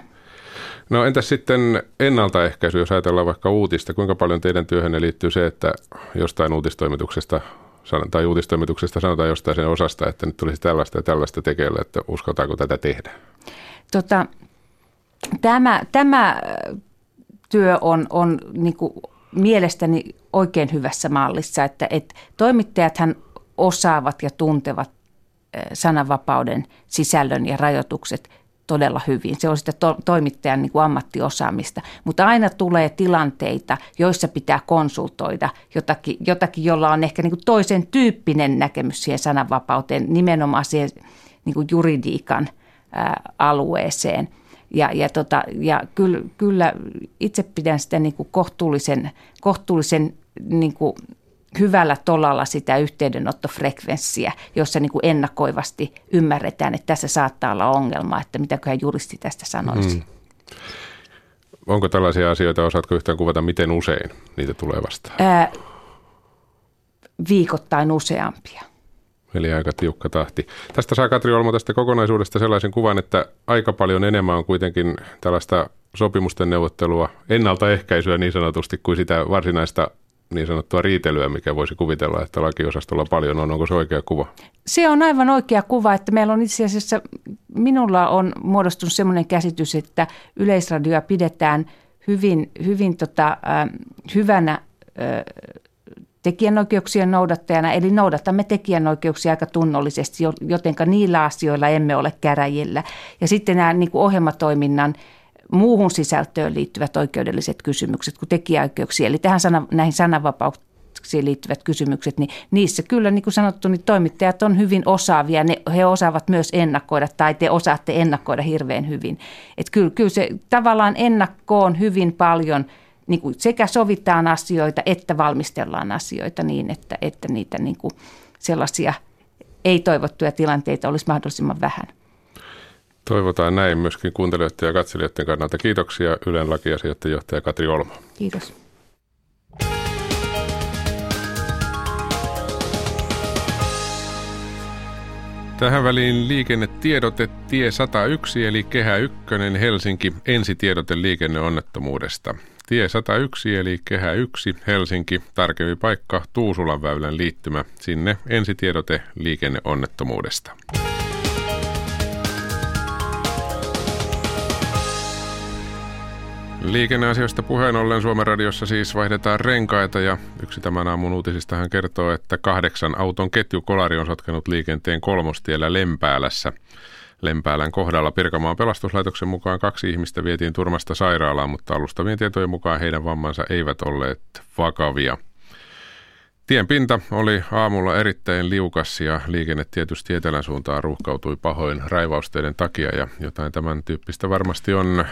No entäs sitten ennaltaehkäisy, jos ajatellaan vaikka uutista, kuinka paljon teidän työhönne liittyy se, että jostain uutistoimituksesta tai uutistoimituksesta sanotaan jostain sen osasta, että nyt tulisi tällaista ja tällaista tekeillä, että uskotaanko tätä tehdä? Tota, tämä, tämä työ on, on niin mielestäni oikein hyvässä mallissa, että, että toimittajathan osaavat ja tuntevat sananvapauden sisällön ja rajoitukset todella hyvin. Se on sitä to- toimittajan niin kuin ammattiosaamista. Mutta aina tulee tilanteita, joissa pitää konsultoida jotakin, jotakin jolla on ehkä niin kuin toisen tyyppinen näkemys siihen sananvapauteen, nimenomaan siihen niin kuin juridiikan ää, alueeseen – ja, ja, tota, ja kyllä, kyllä itse pidän sitä niin kuin kohtuullisen, kohtuullisen niin kuin hyvällä tolalla sitä yhteydenottofrekvenssiä, jossa niin kuin ennakoivasti ymmärretään, että tässä saattaa olla ongelma, että mitäköhän juristi tästä sanoisi. Hmm. Onko tällaisia asioita, osaatko yhtään kuvata, miten usein niitä tulee vastaan? Ää, viikoittain useampia. Eli aika tiukka tahti. Tästä saa Katri Olmo tästä kokonaisuudesta sellaisen kuvan, että aika paljon enemmän on kuitenkin tällaista sopimusten neuvottelua, ennaltaehkäisyä niin sanotusti, kuin sitä varsinaista niin sanottua riitelyä, mikä voisi kuvitella, että lakiosastolla paljon on. Onko se oikea kuva? Se on aivan oikea kuva, että meillä on itse asiassa, minulla on muodostunut sellainen käsitys, että yleisradioa pidetään hyvin, hyvin tota, äh, hyvänä äh, tekijänoikeuksien noudattajana, eli noudatamme tekijänoikeuksia aika tunnollisesti, jotenka niillä asioilla emme ole käräjillä. Ja sitten nämä niin kuin ohjelmatoiminnan muuhun sisältöön liittyvät oikeudelliset kysymykset kuin tekijäoikeuksia. Eli tähän sana, näihin sananvapauksiin liittyvät kysymykset, niin niissä kyllä niin kuin sanottu, niin toimittajat on hyvin osaavia. Ne, he osaavat myös ennakoida tai te osaatte ennakoida hirveän hyvin. Että kyllä, kyllä se tavallaan ennakkoon hyvin paljon niin kuin sekä sovitaan asioita että valmistellaan asioita niin, että, että niitä niin kuin sellaisia ei-toivottuja tilanteita olisi mahdollisimman vähän. Toivotaan näin myöskin kuuntelijoiden ja katselijoiden kannalta. Kiitoksia Ylen lakiasioiden johtaja Katri Olmo. Kiitos. Tähän väliin liikennetiedote tie 101 eli Kehä 1 Helsinki ensitiedote liikenneonnettomuudesta. Tie 101 eli Kehä 1 Helsinki, tarkempi paikka Tuusulan väylän liittymä. Sinne ensitiedote liikenneonnettomuudesta. Liikenneasioista puheen ollen Suomen radiossa siis vaihdetaan renkaita ja yksi tämän aamun uutisista hän kertoo, että kahdeksan auton ketjukolari on sotkenut liikenteen kolmostiellä Lempäälässä. Lempäälän kohdalla Pirkanmaan pelastuslaitoksen mukaan kaksi ihmistä vietiin turmasta sairaalaan, mutta alustavien tietojen mukaan heidän vammansa eivät olleet vakavia. Tien pinta oli aamulla erittäin liukas ja liikenne tietysti etelän suuntaan ruuhkautui pahoin raivausteiden takia ja jotain tämän tyyppistä varmasti on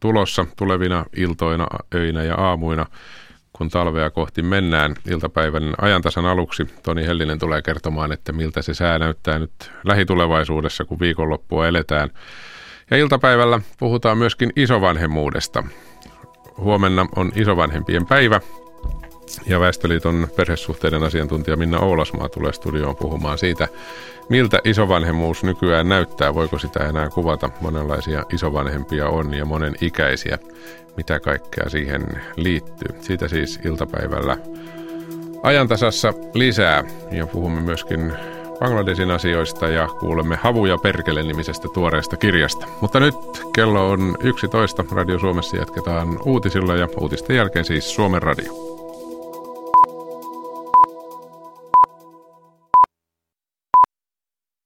tulossa tulevina iltoina, öinä ja aamuina, kun talvea kohti mennään iltapäivän ajantasan aluksi. Toni Hellinen tulee kertomaan, että miltä se sää näyttää nyt lähitulevaisuudessa, kun viikonloppua eletään. Ja iltapäivällä puhutaan myöskin isovanhemmuudesta. Huomenna on isovanhempien päivä ja Väestöliiton perhesuhteiden asiantuntija Minna Oulasmaa tulee studioon puhumaan siitä, miltä isovanhemmuus nykyään näyttää. Voiko sitä enää kuvata? Monenlaisia isovanhempia on ja monen ikäisiä. Mitä kaikkea siihen liittyy? Siitä siis iltapäivällä ajantasassa lisää ja puhumme myöskin Bangladesin asioista ja kuulemme Havuja perkele nimisestä tuoreesta kirjasta. Mutta nyt kello on 11. Radio Suomessa jatketaan uutisilla ja uutisten jälkeen siis Suomen Radio.